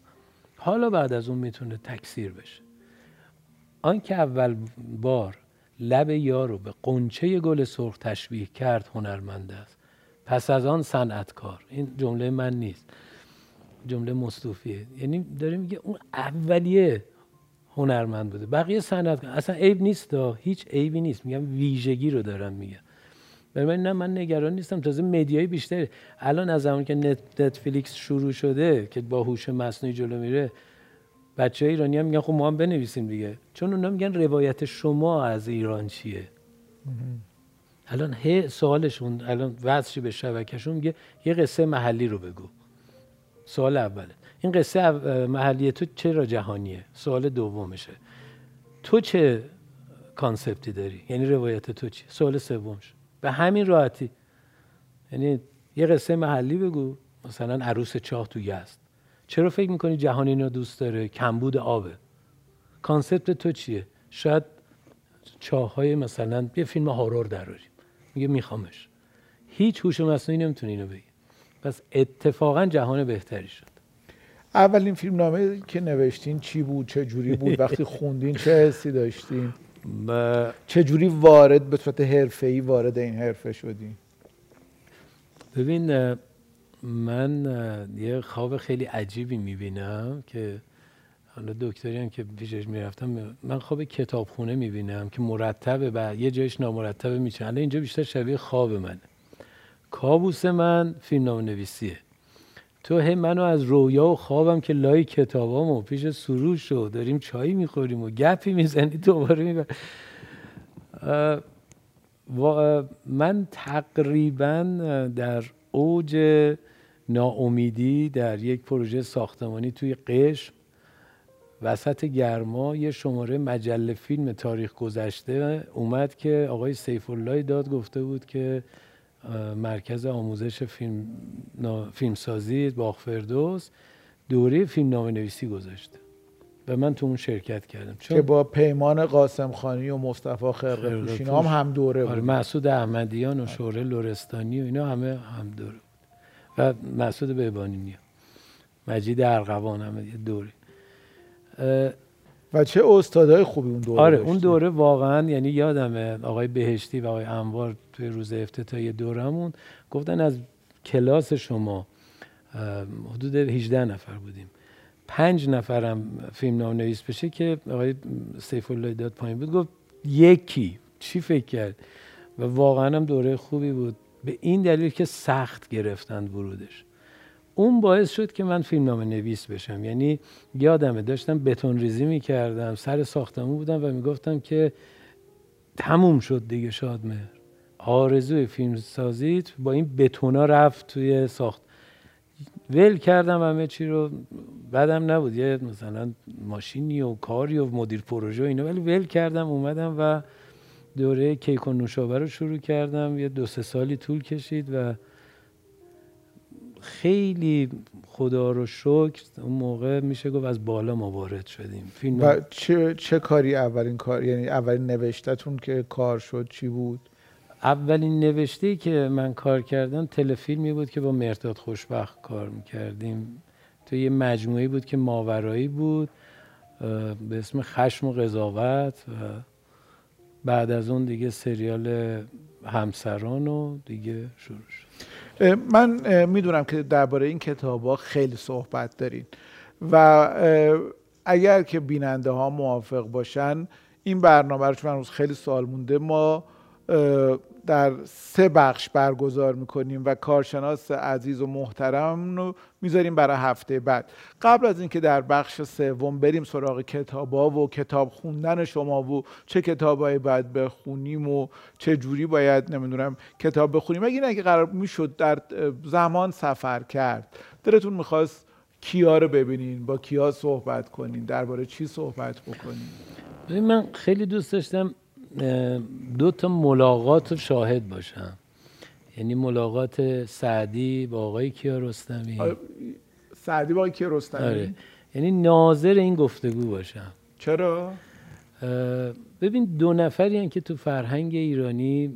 [SPEAKER 3] حالا بعد از اون می‌تونه تکثیر بشه. آن که اول بار لب یارو به قنچه گل سرخ تشبیه کرد هنرمند است. پس از آن صنعتکار. این جمله من نیست. جمله مصطوفیه یعنی داره میگه اون اولیه هنرمند بوده. بقیه صنعت اصلا عیب نیست دا. هیچ عیبی نیست. میگم ویژگی رو دارم میگم برای نه من نگران نیستم. تازه مدیای بیشتری. الان از زمانی که نت نتفلیکس شروع شده که با هوش مصنوعی جلو میره بچه های ایرانی هم میگن خب ما هم بنویسیم دیگه. چون اونا میگن روایت شما از ایران چیه؟ الان هی سوالشون الان وضعی به شبکهشون میگه یه قصه محلی رو بگو. سوال اوله این قصه محلی تو چرا جهانیه؟ سوال دومشه. تو چه concept ی داری؟ یعنی روایت تو چی؟ سوال سومش. به همین راحتی. یعنی یه قصه محلی بگو. مثلا عروس چاه تو است چرا فکر می‌کنی جهان اینو دوست داره؟ کمبود آبه. کانسپت تو چیه؟ شاید چاه های مثلا یه فیلم هارور دراریم. میگه میخوامش. هیچ هوش مصنوعی نمی‌تونه اینو بگه پس اتفاقا جهان بهتری شد.
[SPEAKER 2] اولین فیلم نامه که نوشتین چی بود؟ چه جوری بود؟ وقتی خوندین چه حسی داشتین؟ چه جوری وارد به صورت حرفه‌ای وارد این حرفه شدین؟
[SPEAKER 3] ببین من یه خواب خیلی عجیبی می‌بینم که حالا دکتری هم که پیشش می‌رفتم من خواب کتابخونه می‌بینم که مرتبه و یه جایش نامرتبه میشه. الان اینجا بیشتر شبیه خواب منه. کابوس من فیلم نام نویسیه تو هم منو از رویا و خوابم که لای کتابامو پیش سروش شو داریم چایی می‌خوریم و گپی می‌زنی دوباره میبر. من تقریبا در اوج ناامیدی در یک پروژه ساختمانی توی قشم وسط گرما یه شماره مجله فیلم تاریخ گذشته اومد که آقای سیف الله داد گفته بود که مرکز آموزش فیلم فیلمسازی باغ فردوس دوره فیلم نامه نویسی گذاشته و من تو اون شرکت کردم.
[SPEAKER 2] چون که با پیمان قاسم خانی و مصطفی خرقه پوشین هم هم دوره
[SPEAKER 3] بود. آره مسعود احمدیان و شوره لورستانی و اینا همه هم دوره بود. و مسعود بهبانی مجید ارغوان همه یه دوره.
[SPEAKER 2] و چه استادای خوبی اون دوره
[SPEAKER 3] آره اون دوره واقعا یعنی یادمه آقای بهشتی و آقای انوار توی روز افتتاحیه دورمون گفتن از کلاس شما حدود 18 نفر بودیم. پنج نفرم فیلم نام نویس بشه که آقای سیف الله داد پایین بود. گفت یکی. چی فکر کرد؟ و واقعا هم دوره خوبی بود. به این دلیل که سخت گرفتند ورودش. اون باعث شد که من فیلم نام نویس بشم. یعنی یادمه داشتم بتون ریزی می‌کردم سر ساختمون بودم و می‌گفتم که تموم شد دیگه شادمهر. آرزوی فیلم سازیت با این بتونا رفت توی ساخت. ول کردم همه چی رو بدم نبود. یه مثلا ماشینی و کاری و مدیر پروژه و اینا. ولی ول کردم اومدم و دوره کیک و نوشابه رو شروع کردم. یه دو سه سالی طول کشید و خیلی خدا رو شکر اون موقع میشه گفت از بالا ما وارد شدیم.
[SPEAKER 2] فیلم و چه, چه کاری اولین کار یعنی اولین نوشتتون که کار شد چی بود؟
[SPEAKER 3] اولین نوشته که من کار کردم تلفیلمی بود که با مرتاد خوشبخت کار می‌کردیم. تو یه مجموعی بود که ماورایی بود به اسم خشم و قضاوت و بعد از اون دیگه سریال همسران و دیگه شروع شد.
[SPEAKER 2] من می‌دونم که درباره این کتاب ها خیلی صحبت دارین و اگر که بیننده ها موافق باشن این برنامه رو چون خیلی سال مونده ما در سه بخش برگزار می‌کنیم و کارشناس عزیز و محترم رو می‌ذاریم برای هفته بعد. قبل از اینکه در بخش سوم بریم سراغ کتابا و کتاب خوندن شما و چه کتابایی باید بخونیم و چه جوری باید نمی‌دونم کتاب بخونیم. اگه اگه قرار می‌شد در زمان سفر کرد. دلتون می‌خواست کیا رو ببینین با کیا صحبت کنین درباره چی صحبت بکنین؟
[SPEAKER 3] من خیلی دوست داشتم دو تا ملاقات رو شاهد باشم. یعنی ملاقات سعدی با آقای کیارستمی.
[SPEAKER 2] سعدی با آقای کیارستمی. آره.
[SPEAKER 3] یعنی ناظر این گفتگو باشم.
[SPEAKER 2] چرا؟
[SPEAKER 3] ببین دو نفری که تو فرهنگ ایرانی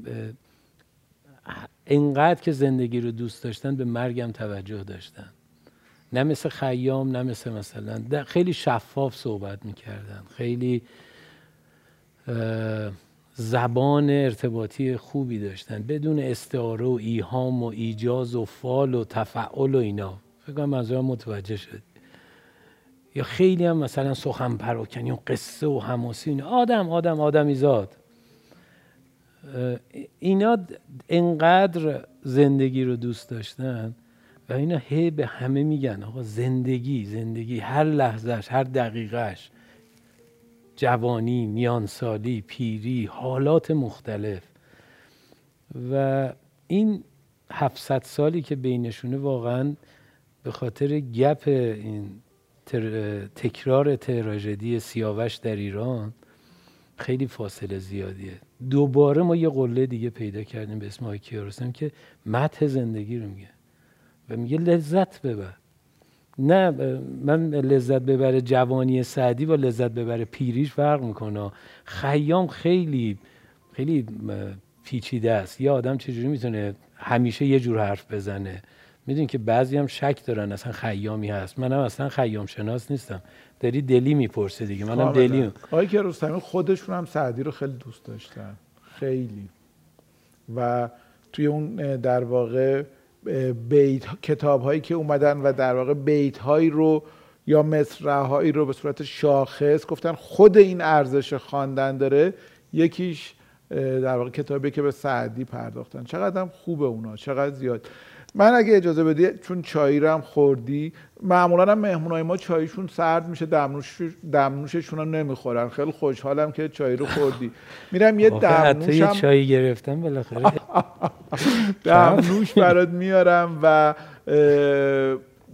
[SPEAKER 3] انقدر که زندگی رو دوست داشتن به مرگم توجه داشتن. نه مثل خیام نه مثل مثلا خیلی شفاف صحبت می‌کردن. خیلی زبان ارتباطی خوبی داشتن بدون استعاره و ایهام و ایجاز و فال و تفعل و اینا. فکر کنم منظورم متوجه شد. یا خیلی هم مثلا سخن پراکنی و قصه و حماسی آدم آدم آدمی زاد. اینا انقدر زندگی رو دوست داشتن و اینا هی به همه میگن آقا زندگی زندگی هر لحظهش هر دقیقهش جوانی، میانسالی، پیری، حالات مختلف. و این 700 سالی که بینشونه واقعا به خاطر گپ این تکرار تراژدی سیاوش در ایران خیلی فاصله زیادیه. دوباره ما یه قله دیگه پیدا کردیم به اسم آقای که متح زندگی رو میگه و میگه لذت ببر. نه من لذت ببره جوانی سعدی و لذت ببره پیریش فرق می‌کنه. خیام خیلی خیلی پیچیده است. یه آدم چجوری می‌تونه همیشه یه جور حرف بزنه؟ می‌دونی که بعضی هم شک دارن اصلا خیامی هست. منم اصلا خیام شناس نیستم. داری دلی می‌پرسه دیگه. منم دلی.
[SPEAKER 2] آقای که رستمی خودشون هم سعدی رو خیلی دوست داشتن. خیلی. و توی اون در واقع بیت کتاب هایی که اومدن و در واقع بیت هایی رو یا مصرع هایی رو به صورت شاخص گفتن خود این ارزش خواندن داره. یکیش در واقع کتابی که به سعدی پرداختن. چقدر هم خوبه اونا چقدر زیاد. من اگه اجازه بدی چون چایی رو هم خوردی معمولا هم مهمونای ما چایشون سرد میشه دمنوش دمنوششون هم نمی‌خورن. خیلی خوشحالم که چای رو خوردی. میرم یه دمنوش
[SPEAKER 3] هم چای گرفتم بالاخره.
[SPEAKER 2] دمنوش برات میارم و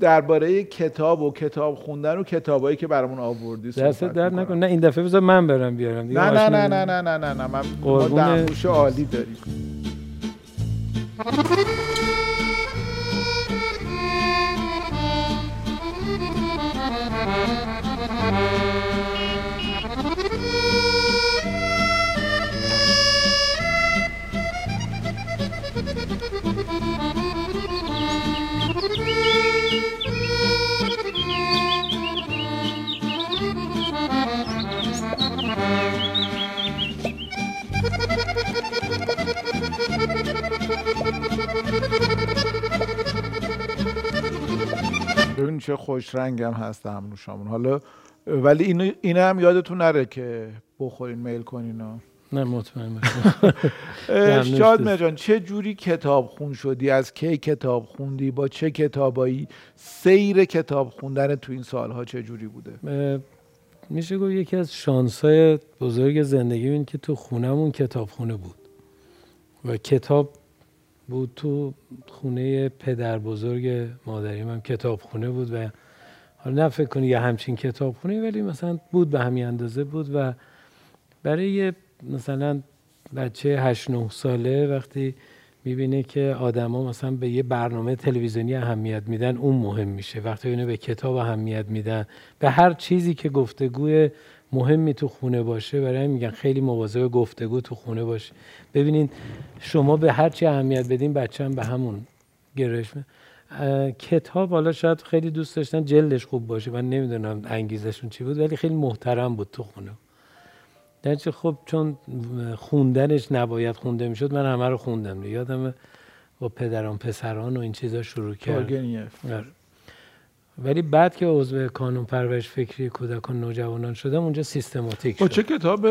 [SPEAKER 2] درباره کتاب و کتاب خوندن و کتابایی که برامون آوردی
[SPEAKER 3] دست در نکن نه این دفعه بذار من برم بیارم
[SPEAKER 2] نه نه نه نه نه نه نه نه من دمنوش عالی داریم. چه خوش رنگ هم هست همون حالا ولی این این هم یادتون نره که بخورین میل کنین
[SPEAKER 3] نه مطمئن
[SPEAKER 2] شاد جان چه جوری کتاب خون شدی؟ از کی کتاب خوندی؟ با چه کتابایی؟ سیر کتاب خوندن تو این سالها چه جوری بوده؟
[SPEAKER 3] میشه گفت یکی از شانسای بزرگ زندگی این که تو خونهمون کتاب خونه بود. و کتاب بود تو خونه پدر بزرگ مادریم هم کتاب خونه بود و حالا نه فکر کنی یه همچین کتاب خونه ولی مثلا بود به همین اندازه بود و برای یه مثلا بچه 8 9 ساله وقتی می‌بینه که آدما مثلا به یه برنامه تلویزیونی اهمیت میدن اون مهم میشه. وقتی اینو به کتاب اهمیت میدن. به هر چیزی که گفتگوی مهمی تو خونه باشه. برای میگن خیلی مواظب گفتگو تو خونه باشه. ببینید شما به هر چی اهمیت بدین بچه هم به همون گرش کتاب حالا شاید خیلی دوست داشتن جلدش خوب باشه. من نمی‌دونم انگیزشون چی بود ولی خیلی محترم بود تو خونه. درچه خب چون خوندنش نباید خونده می‌شد من همه رو خوندم. یادم با پدران پسران و این چیزا شروع کرد. آره. ولی بعد که عضو کانون پرورش فکری کودکان نوجوانان شدم اونجا سیستماتیک شد.
[SPEAKER 2] با چه کتاب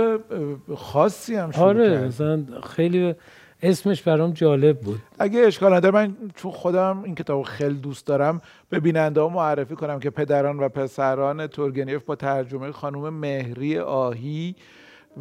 [SPEAKER 2] خاصی هم شروع
[SPEAKER 3] آره مثلا خیلی اسمش برام جالب بود.
[SPEAKER 2] اگه اشکال نداره من چون خودم این کتاب خیلی دوست دارم. به بیننده ها معرفی کنم که پدران و پسران تورگنیف با ترجمه خانم مهری آهی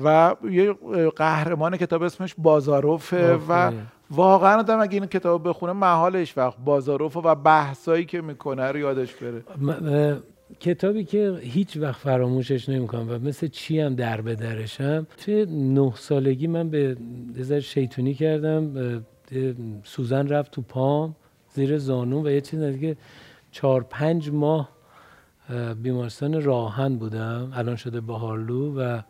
[SPEAKER 2] و یه قهرمان کتاب اسمش بازاروفه و واقعا آدم اگه این کتاب بخونه محالش وقت بازاروف و بحثایی که می‌کنه رو یادش بره.
[SPEAKER 3] کتابی که هیچ وقت فراموشش نمی‌کنم و مثل چی هم در به درشم توی نه سالگی من به نظر شیطونی کردم سوزن رفت تو پام زیر زانون و یه چیز که چهار پنج ماه بیمارستان راهن بودم. الان شده بهارلو و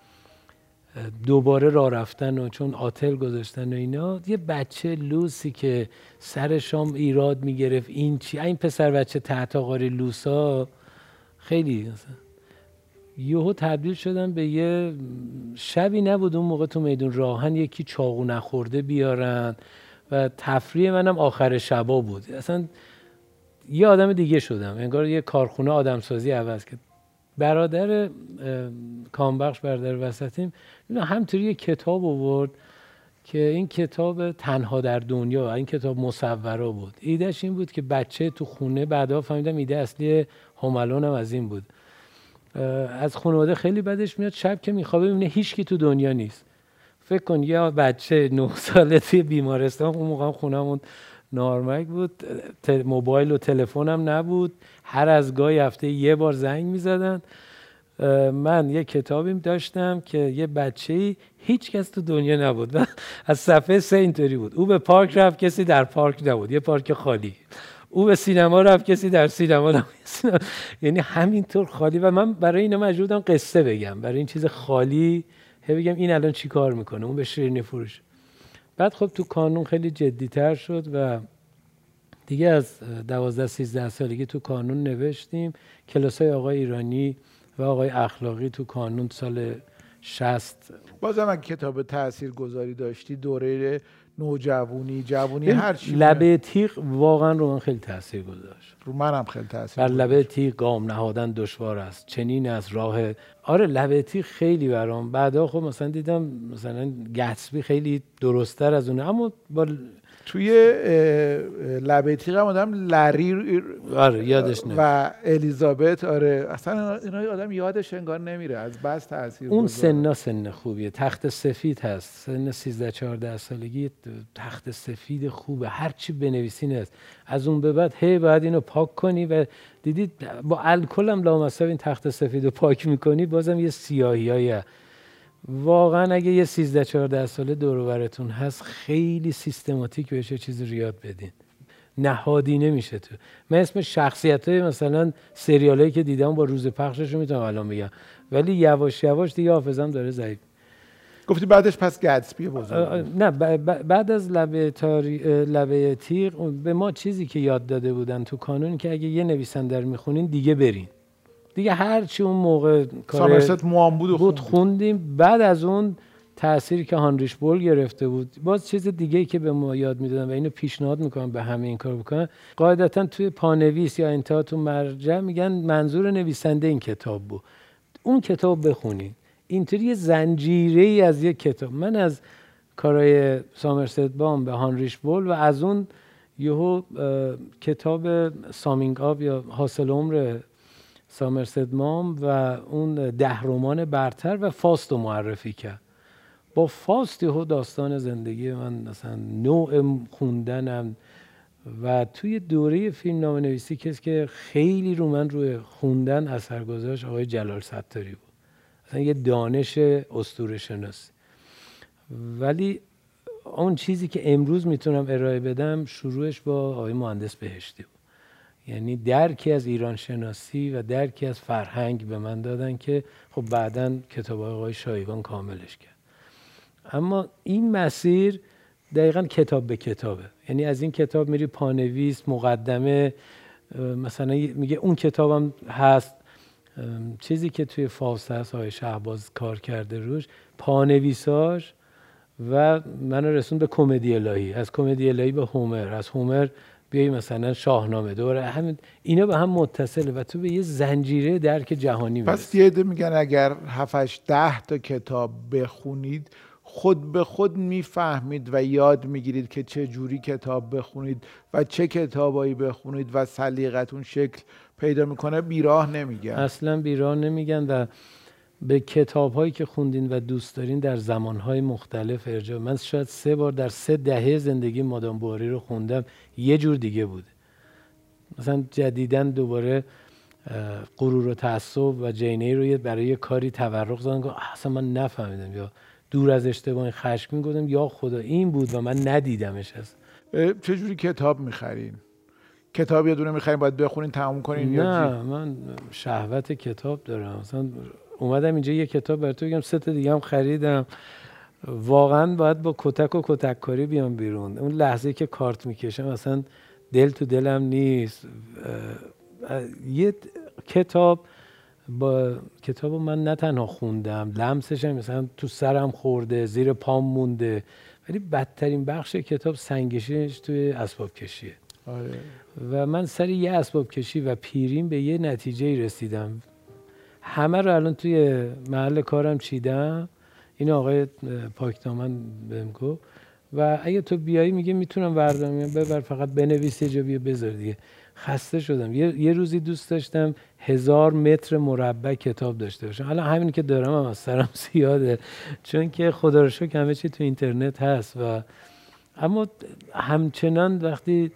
[SPEAKER 3] دوباره راه رفتن و چون آتل گذاشتن و اینا یه بچه لوسی که سر شام ایراد می‌گرفت این چی؟ این پسر بچه تحت آقاری لوسا خیلی یهو تبدیل شدن به یه شبی نبود اون موقع تو میدون راهن یکی چاقو نخورده بیارن و تفریح منم آخر شبا بود. اصلا یه آدم دیگه شدم انگار یه کارخونه آدمسازی عوض کرد. برادر کامبخش برادر وسطیم همطوری یه کتاب آورد که این کتاب تنها در دنیا این کتاب مصوره بود. ایدهش این بود که بچه تو خونه بعدا فهمیدم ایده اصلی هم از این بود. از خانواده خیلی بدش میاد شب که میخوابه می‌بینه هیچکی تو دنیا نیست. فکر کن یه بچه نه ساله توی بیمارستان اون موقع خونمون نارمک بود موبایل و تلفن هم نبود. هر از گاهی هفته یه بار زنگ می‌زدن. من یه کتابی داشتم که یه بچه هیچ کس تو دنیا نبود. و از صفحه سه اینطوری بود. او به پارک رفت کسی در پارک نبود. یه پارک خالی. او به سینما رفت کسی در سینما نبود. یعنی همینطور خالی. و من برای اینا مجبورم قصه بگم. برای این چیز خالی بگم این الان چی کار می‌کنه؟ اون به شیرینی فروش. بعد خب تو کانون خیلی جدیتر شد و دیگه از دوازده سیزده سالگی تو کانون نوشتیم. کلاس های آقای ایرانی و آقای اخلاقی تو کانون سال شست
[SPEAKER 2] بازم اگه کتاب تأثیر گذاری داشتی دوره نوجوانی جوونی هر چی
[SPEAKER 3] لبه تیغ واقعا رو من خیلی تاثیر گذاشت.
[SPEAKER 2] رو منم خیلی تاثیر
[SPEAKER 3] بر لبه تیغ گام نهادن دشوار است چنین از راه. آره لبه تیغ خیلی برام بعدا خب مثلا دیدم مثلا گتسبی خیلی درستتر از اونه اما با
[SPEAKER 2] توی لبه تیغ هم آدم لری
[SPEAKER 3] آره یادش
[SPEAKER 2] و الیزابت آره. اصلا اینا آدم یادش انگار نمیره از بس تاثیر
[SPEAKER 3] اون سنا سن خوبیه. تخت سفید هست. سن 13 14 سالگی تخت سفید خوبه. هر چی بنویسین هست. از اون به بعد هی باید اینو پاک کنی و دیدید با الکل هم لامصب این تخت سفید رو پاک می‌کنی بازم یه سیاهی واقعا اگه یه 13 14 ساله دور هست خیلی سیستماتیک بهش چیزی رو یاد بدین. نهادی نمیشه تو. من اسم شخصیت های مثلا سریال که دیدم با روز پخشش رو می‌تونم الان بگم. ولی یواش یواش دیگه حافظم داره ضعیف.
[SPEAKER 2] گفتی بعدش پس گتسبی بزرگ
[SPEAKER 3] نه بعد از لبه, تاری... لبه تیغ به ما چیزی که یاد داده بودن تو کانون که اگه یه نویسنده رو می‌خونین دیگه برین. دیگه هر چی اون موقع
[SPEAKER 2] کار بود,
[SPEAKER 3] بود خوندیم. بعد از اون تأثیری که هانریش بول گرفته بود باز چیز دیگه که به ما یاد می‌دادن و اینو پیشنهاد می‌کنم به همه این کار بکنن قاعدتا توی پانویس یا انتها تو مرجع میگن منظور نویسنده این کتاب بود. اون کتاب بخونید. اینطوری یه زنجیره ای از یک کتاب. من از کارای سامرست بام به هانریش بول و از اون یهو کتاب سامینگ آب یا حاصل عمر سامرست مام و اون ده رمان برتر و فاست رو معرفی کرد. با فاست یهو داستان زندگی من مثلا نوع خوندنم و توی دوره فیلم نام نویسی کسی که خیلی رو من روی خوندن اثر گذاشت آقای جلال ستاری بود. مثلا یه دانش استور شناسی. ولی اون چیزی که امروز می‌تونم ارائه بدم شروعش با آقای مهندس بهشتی بود. یعنی درکی از ایران شناسی و درکی از فرهنگ به من دادن که خب بعدا کتاب آقای شایگان کاملش کرد. اما این مسیر دقیقا کتاب به کتابه. یعنی از این کتاب میری پانویس مقدمه مثلا میگه اون کتابم هست. چیزی که توی فاوست هست های شهباز کار کرده روش. پانویساش و من رسون به کمدی الهی. از کمدی الهی به هومر. از هومر بیایی مثلا شاهنامه دوره. همین اینا به هم متصله و تو به یه زنجیره درک جهانی
[SPEAKER 2] می‌رسی. پس یه میگن اگر 7 ده تا کتاب بخونید خود به خود می‌فهمید و یاد می‌گیرید که چه جوری کتاب بخونید و چه کتابایی بخونید و سلیقتون شکل پیدا می‌کنه بیراه نمیگن.
[SPEAKER 3] اصلا بیراه نمیگن و به کتاب هایی که خوندین و دوست دارین در زمان های مختلف ارجاع. من شاید سه بار در سه دهه زندگی مادام بواری رو خوندم. یه جور دیگه بوده مثلا جدیدن دوباره غرور و تعصب و جینه رو برای کاری تورق زدن که اصلا من نفهمیدم. یا دور از اشتباه خشمگین گفتم یا خدا این بود و من ندیدمش از
[SPEAKER 2] چجوری کتاب می‌خرین؟ کتاب یه دونه می‌خرین باید بخونین تموم کنین
[SPEAKER 3] نه من شهوت کتاب دارم. مثلا اومدم اینجا یه کتاب براتون بگم سه تا دیگه هم خریدم. واقعا باید با کتک و کتک کاری بیام بیرون. اون لحظه که کارت می‌کشم اصلا دل تو دلم نیست. یه کتاب با کتاب من نه تنها خوندم لمسش هم مثلا تو سرم خورده زیر پام مونده. ولی بدترین بخش کتاب سنگشیش توی اسباب کشیه. آره. و من سر یه اسباب کشی و پیریم به یه نتیجه رسیدم. همه رو الان توی محل کارم چیدم. این آقای پاکتامن بهم گفت. و اگه تو بیایی میگه می‌تونم بردارم ببر فقط بنویس یه جا بیا بذار دیگه. خسته شدم. یه, روزی دوست داشتم هزار متر مربع کتاب داشته باشم. حالا همین که دارم هم از سرم زیاده. چون که خدا رو شکر همه چی تو اینترنت هست و اما همچنان وقتی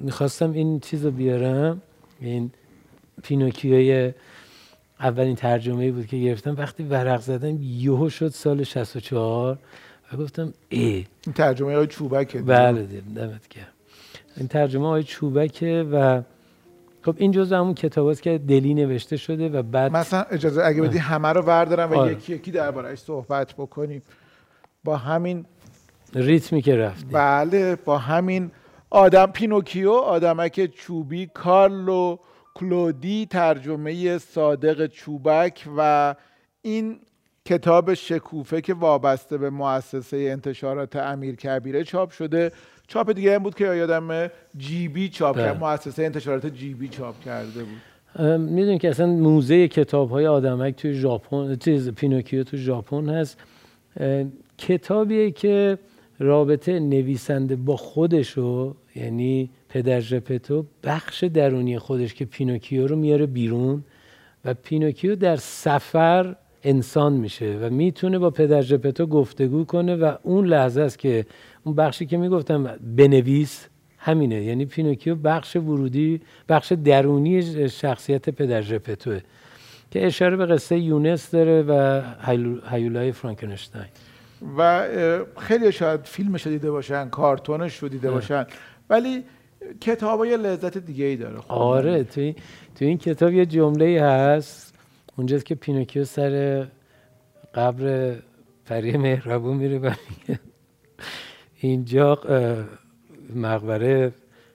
[SPEAKER 3] می‌خواستم این چیز رو بیارم این پینوکیوی اولین ترجمه بود که گرفتم. وقتی ورق زدم یهو شد سال 64 و گفتم ای.
[SPEAKER 2] این ترجمه های چوبکه
[SPEAKER 3] بله دمت گرم. این ترجمه های چوبکه و خب این جزء همون کتاب است که دلی نوشته شده و بعد
[SPEAKER 2] مثلا اجازه اگه بدی همه رو بردارم و آره. یکی یکی دربارهش صحبت بکنیم. با همین
[SPEAKER 3] ریتمی که رفتی.
[SPEAKER 2] بله با همین آدم پینوکیو آدمک چوبی کارلو کلودی ترجمه صادق چوبک و این کتاب شکوفه که وابسته به مؤسسه انتشارات امیر کبیره چاپ شده. چاپ دیگه هم بود که یادم جیبی چاپ کرد. بله. مؤسسه انتشارات جیبی چاپ کرده بود.
[SPEAKER 3] می‌دونی که اصلا موزه کتاب های آدمک توی ژاپن چیز پینوکیو تو ژاپن هست. کتابیه که رابطه نویسنده با خودشو یعنی پدر ژپتو بخش درونی خودش که پینوکیو رو میاره بیرون و پینوکیو در سفر انسان میشه و می‌تونه با پدر ژپتو گفتگو کنه و اون لحظه است که اون بخشی که می‌گفتم بنویس همینه. یعنی پینوکیو بخش ورودی بخش درونی شخصیت پدر ژپتوه که اشاره به قصه یونس داره و هیولای فرانکنشتاین.
[SPEAKER 2] و خیلی شاید فیلمش دیده باشن کارتونش رو دیده باشن. ولی کتاب یه لذت دیگه ای داره
[SPEAKER 3] آره تو این, تو این کتاب یه جمله هست. اونجاست که پینوکیو سر قبر پری مهربون میره و اینجا مقبره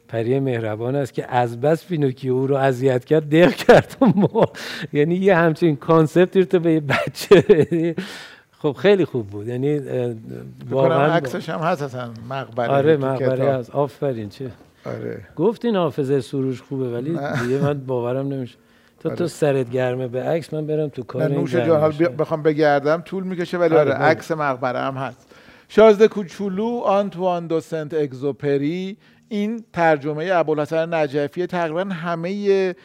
[SPEAKER 3] پری مهربان است که از بس پینوکیو او رو اذیت کرد دق کرد و یعنی یه همچین concept ی رو تو به یه بچه خب خیلی خوب بود. یعنی
[SPEAKER 2] واقعا عکسش هم هست اصلا مقبره
[SPEAKER 3] آره مقبره. هست. آفرین چه
[SPEAKER 2] آره
[SPEAKER 3] گفتین حافظه سروش خوبه ولی. دیگه من باورم نمیشه تو
[SPEAKER 2] آره.
[SPEAKER 3] تو سرت گرمه به عکس من برم تو کار
[SPEAKER 2] نوش. جان بیا- بخوام بگردم طول می‌کشه ولی
[SPEAKER 3] آره،
[SPEAKER 2] آره. عکس مقبره هم هست شازده کوچولو آنتوان دو سنت اگزوپری این ترجمه ابوالحسن نجفی تقریبا همه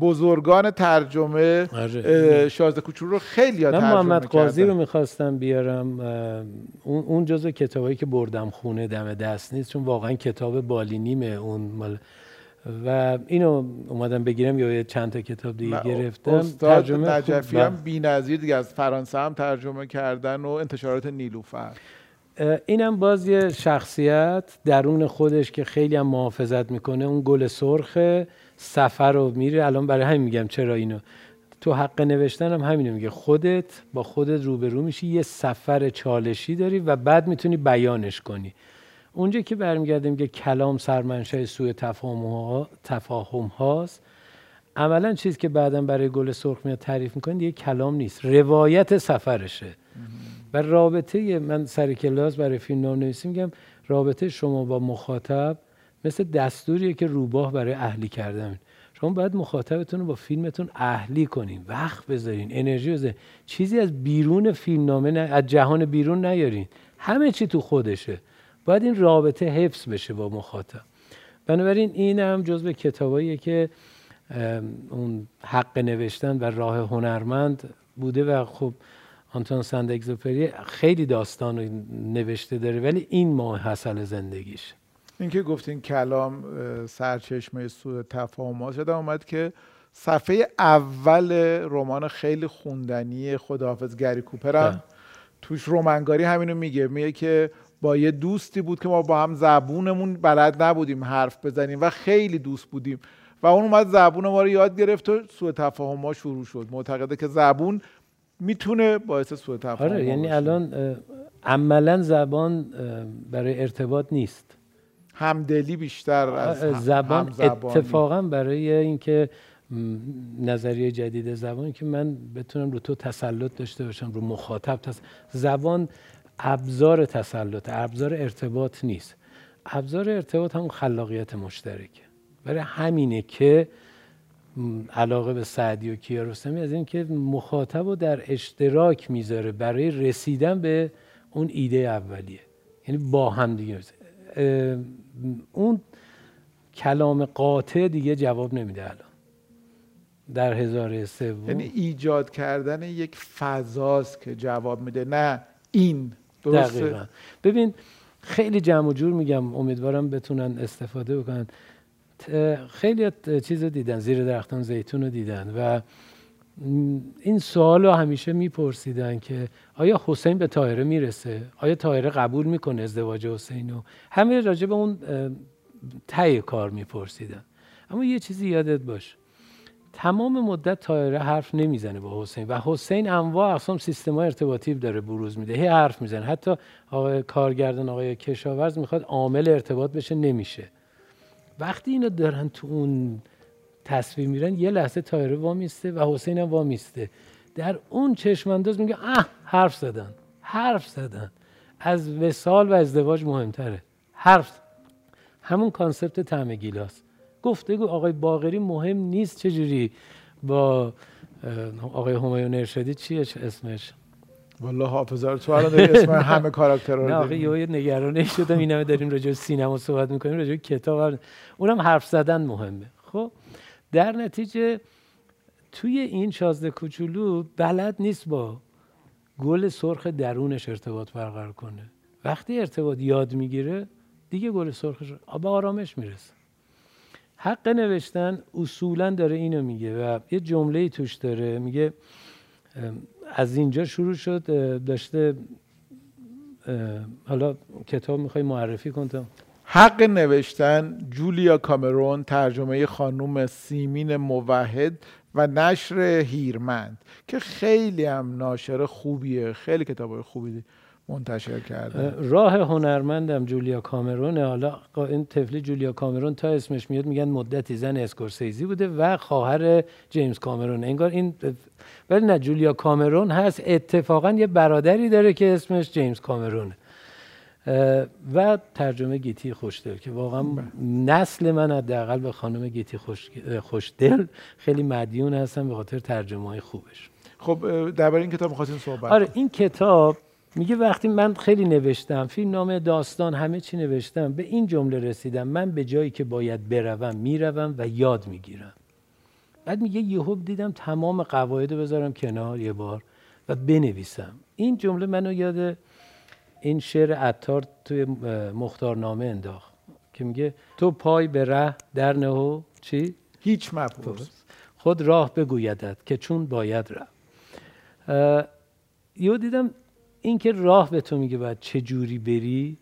[SPEAKER 2] بزرگان ترجمه
[SPEAKER 3] آره.
[SPEAKER 2] شازده کوچولو رو خیلی ها
[SPEAKER 3] من
[SPEAKER 2] ترجمه
[SPEAKER 3] محمد قاضی. رو می‌خواستم بیارم اون اون جزء کتابایی که بردم خونه دم دست نیست چون واقعا کتاب بالینیمه اون مال. و اینو اومدم بگیرم یا چند تا کتاب دیگه گرفتم.
[SPEAKER 2] استاد
[SPEAKER 3] ترجمه
[SPEAKER 2] نجفی
[SPEAKER 3] و-
[SPEAKER 2] هم بی‌نظیر دیگه از فرانسه هم ترجمه کردن و انتشارات نیلوفر
[SPEAKER 3] اینم باز یه شخصیت درون خودش که خیلی هم محافظت می‌کنه اون گل سرخ سفر رو میره. الان برای همین میگم چرا اینو. تو حق نوشتن هم همینو میگه. خودت با خودت روبرو میشی یه سفر چالشی داری و بعد می‌تونی بیانش کنی. اونجا که برمیگردیم که کلام سرمنشأ سوء تفاهم ها تفاهم هاست. عملا چیزی که بعدا برای گل سرخ میاد تعریف می‌کنه دیگه کلام نیست. روایت سفرشه. و رابطه من سر کلاس برای فیلم نام نویسی میگم رابطه شما با مخاطب مثل دستوریه که روباه برای اهلی کردن. شما باید مخاطبتون رو با فیلمتون اهلی کنین. وقت بذارین انرژی بذارین. چیزی از بیرون فیلمنامه نه، از جهان بیرون نیارین. همه چی تو خودشه. باید این رابطه حفظ بشه با مخاطب. بنابراین این هم جزو کتاباییه که اون حق نوشتن و راه هنرمند بوده و خب آنتون سند خیلی داستان نوشته داره ولی این ماه حاصل زندگیش.
[SPEAKER 2] اینکه گفتین کلام سرچشمه سوء تفاهم یادم اومد که صفحه اول رمان خیلی خوندنی خداحافظ گری کوپر هم
[SPEAKER 3] بله.
[SPEAKER 2] توش رومنگاری همینو میگه میگه که با یه دوستی بود که ما با هم زبونمون بلد نبودیم حرف بزنیم و خیلی دوست بودیم و اون اومد زبون ما رو یاد گرفت و سوء تفاهم ها شروع شد معتقده که زبون می‌تونه باعث سوء تفاهم
[SPEAKER 3] آره یعنی. الان عملا زبان برای ارتباط نیست
[SPEAKER 2] همدلی بیشتر از هم-
[SPEAKER 3] زبان. اتفاقا برای اینکه نظریه جدید زبان که من بتونم رو تو تسلط داشته باشم رو مخاطب تس... زبان ابزار تسلط ابزار ارتباط نیست. ابزار ارتباط همون خلاقیت مشترکه. برای همینه که علاقه به سعدی و کیارستمی از اینکه مخاطب رو در اشتراک می‌ذاره برای رسیدن به اون ایده اولیه. یعنی با هم دیگه. اون کلام قاطع دیگه جواب نمیده الان. در هزاره سوم.
[SPEAKER 2] یعنی ایجاد کردن یک فضاست که جواب میده نه این. درسته؟
[SPEAKER 3] دقیقا. ببین خیلی جمع و جور میگم امیدوارم بتونن استفاده بکنن. خیلی چیز رو دیدن زیر درختان زیتون رو دیدن و این سوال رو همیشه میپرسیدن که آیا حسین به طاهره می‌رسه؟ آیا طاهره قبول می‌کنه ازدواج حسین رو؟ همه راجع به اون ته کار میپرسیدن. اما یه چیزی یادت باش. تمام مدت طاهره حرف نمی‌زنه با حسین و حسین انواع اقسام سیستم ارتباطی داره بروز میده. هی حرف می‌زنه. حتی آقای کارگردان آقای کشاورز می‌خواد عامل ارتباط بشه نمیشه. وقتی اینو دارن تو اون تصویر میرن یه لحظه طاهره وامیسته و حسین هم وامیسته در اون چشم انداز میگه اه حرف زدن حرف زدن. از وصال و ازدواج مهمتره. حرف همون concept طعم گیلاس. گفتگو آقای باقری مهم نیست چجوری با آقای همایون ارشادی چیه اسمش؟
[SPEAKER 2] والله حافظه رو تو الان اسم همه کاراکترها رو
[SPEAKER 3] آقا
[SPEAKER 2] داری.
[SPEAKER 3] یه نگرانه شدم این همه داریم راجع سینما صحبت می‌کنیم راجع کتاب اونم حرف زدن مهمه. خب؟ در نتیجه توی این شازده کوچولو بلد نیست با گل سرخ درونش ارتباط برقرار کنه. وقتی ارتباط یاد می‌گیره دیگه گل سرخش به آرامش می‌رسه. حق نوشتن اصولا داره اینو میگه و یه جمله توش داره. میگه از اینجا شروع شد داشته حالا کتاب می‌خوای معرفی کن تو
[SPEAKER 2] حق نوشتن جولیا کامرون ترجمه خانوم سیمین موحد و نشر هیرمند که خیلی هم ناشر خوبیه خیلی کتاب خوبی منتشر کرده.
[SPEAKER 3] راه هنرمندم جولیا کامرون حالا این طفلی جولیا کامرون تا اسمش میاد میگن مدتی زن اسکورسیزی بوده و خواهر جیمز کامرون. انگار این ولی نه جولیا کامرون هست. اتفاقا یه برادری داره که اسمش جیمز کامرونه و ترجمه گیتی خوشدل که واقعا نسل من حداقل به خانم گیتی خوش خوشدل خیلی مدیون هستم به خاطر ترجمه های خوبش.
[SPEAKER 2] خب درباره این کتاب می‌خواستیم صحبت
[SPEAKER 3] آره این کتاب میگه وقتی من خیلی نوشتم فیلم نامه داستان همه چی نوشتم به این جمله رسیدم من به جایی که باید بروم می‌روم و یاد می‌گیرم. بعد میگه یهو دیدم تمام قواعد بذارم کنار یه بار و بنویسم. این جمله منو یاد این شعر عطار توی مختارنامه انداخت که میگه تو پای به ره در نهو چی؟
[SPEAKER 2] هیچ مپرس.
[SPEAKER 3] خود راه بگویدد که چون باید ره یهو دیدم اینکه راه به تو میگه باید چه جوری بری؟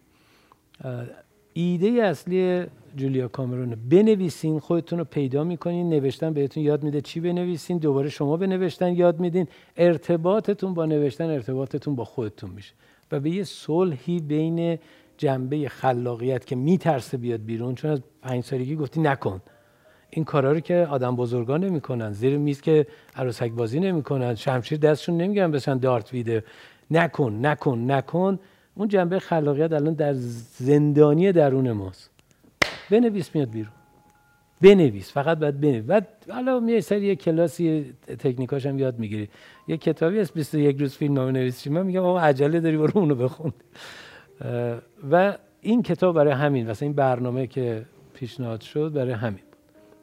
[SPEAKER 3] ایده اصلی جولیا کامرون بنویسین خودتون رو پیدا می‌کنین نوشتن بهتون یاد میده چی بنویسین دوباره شما به نوشتن یاد میدین. ارتباطتون با نوشتن ارتباطتون با خودتون میشه. و به یه صلحی بین جنبه خلاقیت که میترسه بیاد بیرون چون از پنج سالگی گفتی نکن. این کارا رو که آدم بزرگان نمی‌کنن. زیر میز که عروسک بازی نمی‌کنن. شمشیر دستشون نمی‌گیرن بسن دارت ویده. نکن نکن نکن. اون جنبه خلاقیت الان در زندانی درون ماست. بنویس میاد بیرون. بنویس فقط باید بنویس. بعد حالا می سری یه کلاسی تکنیکاش هم یاد می‌گیری. یه کتابی هست 21 روز فیلم نامه نویسی من میگم آقا عجله داری برو اونو بخون. و این کتاب برای همین مثلا این برنامه که پیشنهاد شد برای همین بود.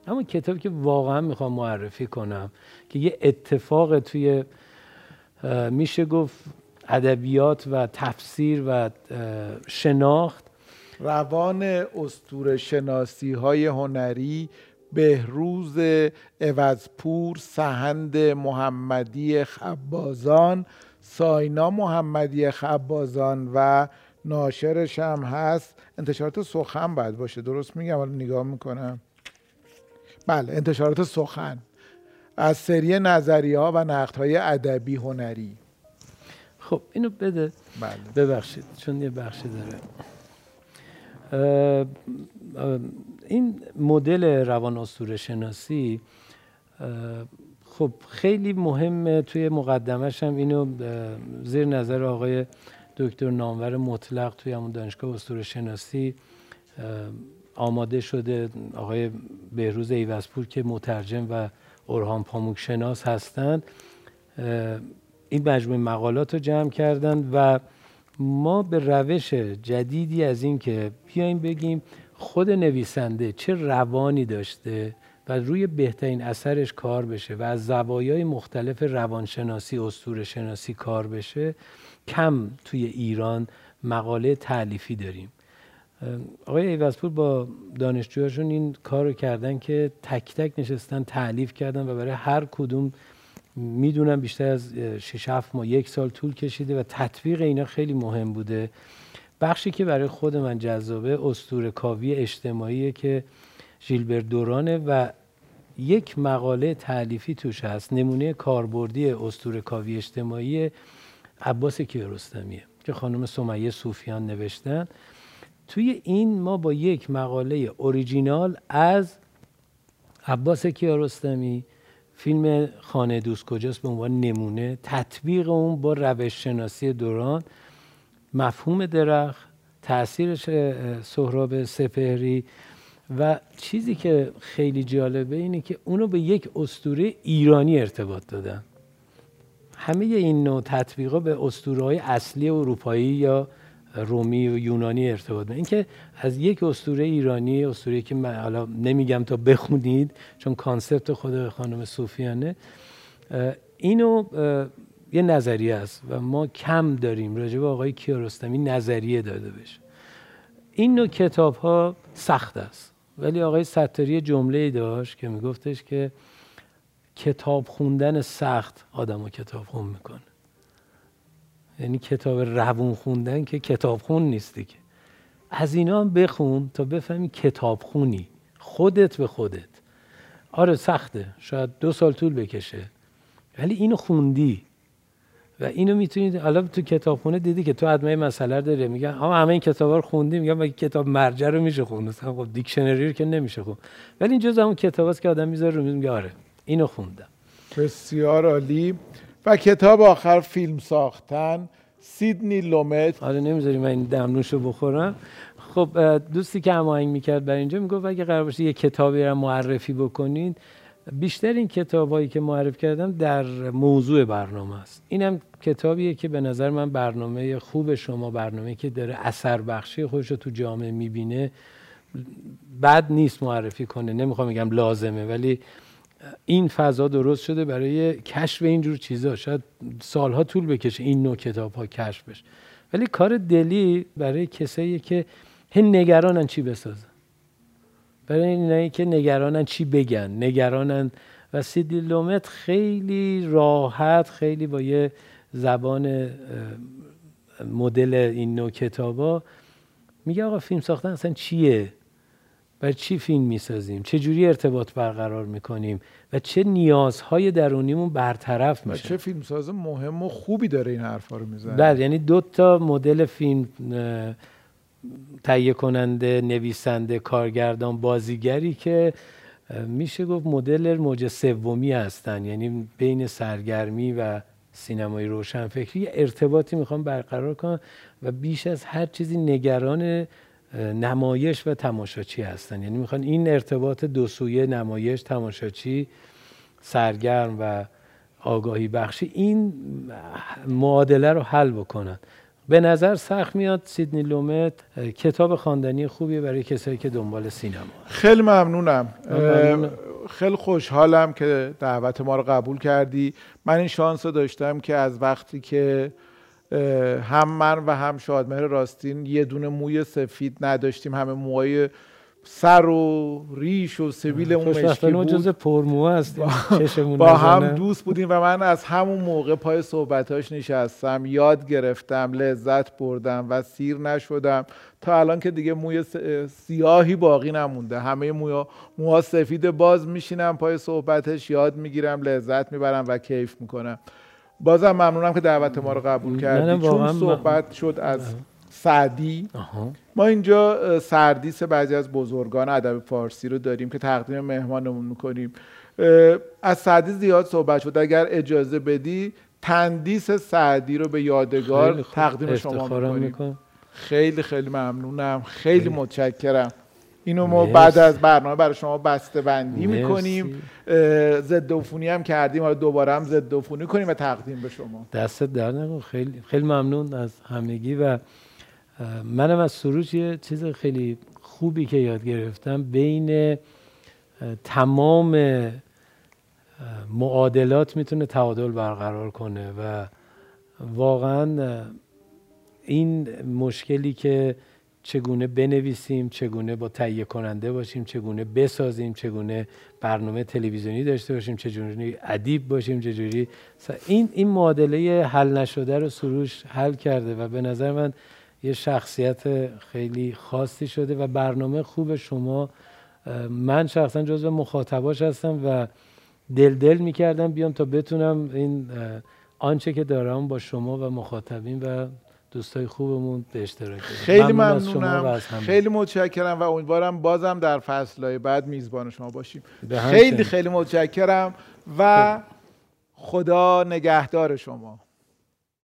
[SPEAKER 3] اما کتابی که واقعا می‌خوام معرفی کنم که یه اتفاق توی میشه گفت ادبیات و تفسیر و شناخت.
[SPEAKER 2] روان استور شناسی های هنری بهروز عوضپور سهند محمدی خبازان ساینا محمدی خبازان و ناشرش هم هست انتشارات سخن باید باشه درست میگم؟ حالا نگاه می‌کنم. بله انتشارات سخن. از سری نظریه ها و نقد های ادبی هنری.
[SPEAKER 3] خب اینو بده.
[SPEAKER 2] بله.
[SPEAKER 3] ببخشید چون یه بخشی داره. این مدل روان اسطوره شناسی خب خیلی مهمه. توی مقدمش هم اینو زیر نظر آقای دکتر نامور مطلق توی همون دانشگاه اسطوره شناسی آماده شده. آقای بهروز ایوزپور که مترجم و اورهان پاموک شناس هستند این مجموعه مقالات رو جمع کردن و ما به روش جدیدی از این که بیایم بگیم خود نویسنده چه روانی داشته و روی بهترین اثرش کار بشه و از زوایای مختلف روانشناسی اسطوره شناسی کار بشه کم توی ایران مقاله تعلیفی داریم. آقای ایوزپور با دانشجوهاشون این کار رو کردن که تک تک نشستن تعلیف کردن و برای هر کدوم می‌دونم بیشتر از 6 7 ماه یک سال طول کشیده و تطبیق اینا خیلی مهم بوده. بخشی که برای خود من جذابه استور کاوی اجتماعی که ژیلبر دورانه و یک مقاله تعلیفی توش هست. نمونه کاربردی استور کاوی اجتماعی عباس کیارستمیه که خانم سمیه صوفیان نوشتن. توی این ما با یک مقاله اوریجینال از عباس کیارستمی فیلم خانه دوست کجاست به عنوان نمونه تطبیق اون با روش شناسی دوران. مفهوم درخت تاثیر سهراب سپهری و چیزی که خیلی جالبه اینه که اونو به یک استوره ایرانی ارتباط دادن. همه این نوع تطبیقا به اسطوره های اصلی اروپایی یا رومی و یونانی ارتباط این اینکه از یک اسطوره ایرانی اسطوره که من حالا نمیگم تا بخونید چون کانسپت خود خانم صوفیانه اینو یه نظریه است و ما کم داریم راجع به آقای کیارستمی نظریه داده بشه. این نوع کتاب ها سخت است. ولی آقای ستاری جمله ای داشت که میگفتش که کتاب خوندن سخت آدم کتاب خون می‌کنه. یعنی کتاب روون خوندن که کتاب خون نیستی که از اینا هم بخون تا بفهمی کتاب خونی. خودت به خودت. آره سخته. شاید دو سال طول بکشه. ولی اینو خوندی. و اینو می‌تونید حالا تو کتابخونه دیدی که تو حتما مسئله داره میگن اما همه این کتابا رو خوندیم میگم مگه کتاب مرجع رو میشه خوند؟ مثلا خب دیکشنری رو که نمیشه خوند. ولی این جز اون کتاباست که آدم می‌ذاره رو میگه آره اینو خوندم.
[SPEAKER 2] بسیار عالی. و کتاب آخر فیلم ساختن سیدنی لومت.
[SPEAKER 3] آره نمی‌ذاری من این دمنوشو بخورم. خب دوستی که هماهنگ می‌کرد بر اینجا می‌گفت اگه قرار باشه یه کتابی رو معرفی بکنید. بیشتر این کتابایی که معرف کردم در موضوع برنامه است. اینم کتابیه که به نظر من برنامه خوب شما برنامه که داره اثر بخشی خودش رو تو جامعه می‌بینه بد نیست معرفی کنه. نمی‌خوام بگم لازمه ولی این فضا درست شده برای کشف اینجور چیزا. شاید سالها طول بکشه این نوع کتاب ها کشف بشه. ولی کار دلی برای کسایی که هن نگرانن چی بسازن. برای اینایی که نگرانن چی بگن. نگرانن. و سیدی لومت خیلی راحت خیلی با یه زبان مدل این نوع کتابا میگه آقا فیلم ساختن اصلا چیه؟ بر چی فیلم می‌سازیم؟ چه جوری ارتباط برقرار می‌کنیم؟ و چه نیازهای درونیمون برطرف میشه؟
[SPEAKER 2] چه فیلمساز مهم و خوبی داره این حرفا رو می‌زنه؟
[SPEAKER 3] بله یعنی دو تا مدل فیلم تهیه کننده نویسنده کارگردان بازیگری که میشه گفت مدل موج سومی هستن. یعنی بین سرگرمی و سینمای روشنفکری ارتباطی می‌خوام برقرار کنم و بیش از هر چیزی نگران نمایش و تماشاچی هستن. یعنی می‌خوان این ارتباط دو سویه نمایش تماشاچی سرگرم و آگاهی بخشی این معادله رو حل بکنن. به نظر سخت میاد سیدنی لومت کتاب خواندنی خوبیه برای کسایی که دنبال سینما.
[SPEAKER 2] خیلی ممنونم. خیلی خوشحالم که دعوت ما رو قبول کردی. من این شانس رو داشتم که از وقتی که هم من و هم شادمهر راستین یه دونه موی سفید نداشتیم همه موهای سر و ریش و سبیل اون مشکی بود.
[SPEAKER 3] جز پرموه است.
[SPEAKER 2] با, با هم دوست بودیم و من از همون موقع پای صحبتاش نشستم. یاد گرفتم لذت بردم و سیر نشدم. تا الان که دیگه موی سیاهی باقی نمونده. همه موها, موها سفید باز میشینم پای صحبتش یاد می‌گیرم لذت می‌برم و کیف می‌کنم. بازم ممنونم که دعوت ما رو قبول کردی. چون صحبت شد از سعدی ما اینجا سردیس بعضی از بزرگان ادب فارسی رو داریم که تقدیم مهمانمون می‌کنیم. از سعدی زیاد صحبت شد. اگر اجازه بدی تندیس سعدی رو به یادگار تقدیم شما می‌کنیم. خیلی خیلی ممنونم. خیلی متشکرم. اینو ما بعد از برنامه برای شما بسته بندی می‌کنیم. ضد عفونی هم کردیم. حالا دوباره هم ضد عفونی کنیم و تقدیم به شما.
[SPEAKER 3] دست در نکن. خیلی خیلی ممنون از همگی و منم از سروش یه چیز خیلی خوبی که یاد گرفتم بین تمام معادلات می‌تونه تعادل برقرار کنه و واقعا این مشکلی که چگونه بنویسیم چگونه با تهیه کننده باشیم چگونه بسازیم چگونه برنامه تلویزیونی داشته باشیم چجوری ادیب باشیم چجوری این این معادله حل نشده رو سروش حل کرده و به نظر من یه شخصیت خیلی خاصی شده و برنامه خوب شما من شخصا جزو مخاطباش هستم و دل دل می‌کردم بیام تا بتونم این آنچه که دارم با شما و مخاطبین و دوستای خوبمون به اشتراک
[SPEAKER 2] خیلی ممنونم. خیلی متشکرم و امیدوارم بازم در فصلهای بعد میزبان شما باشیم. خیلی خیلی متشکرم و خدا نگهدار شما.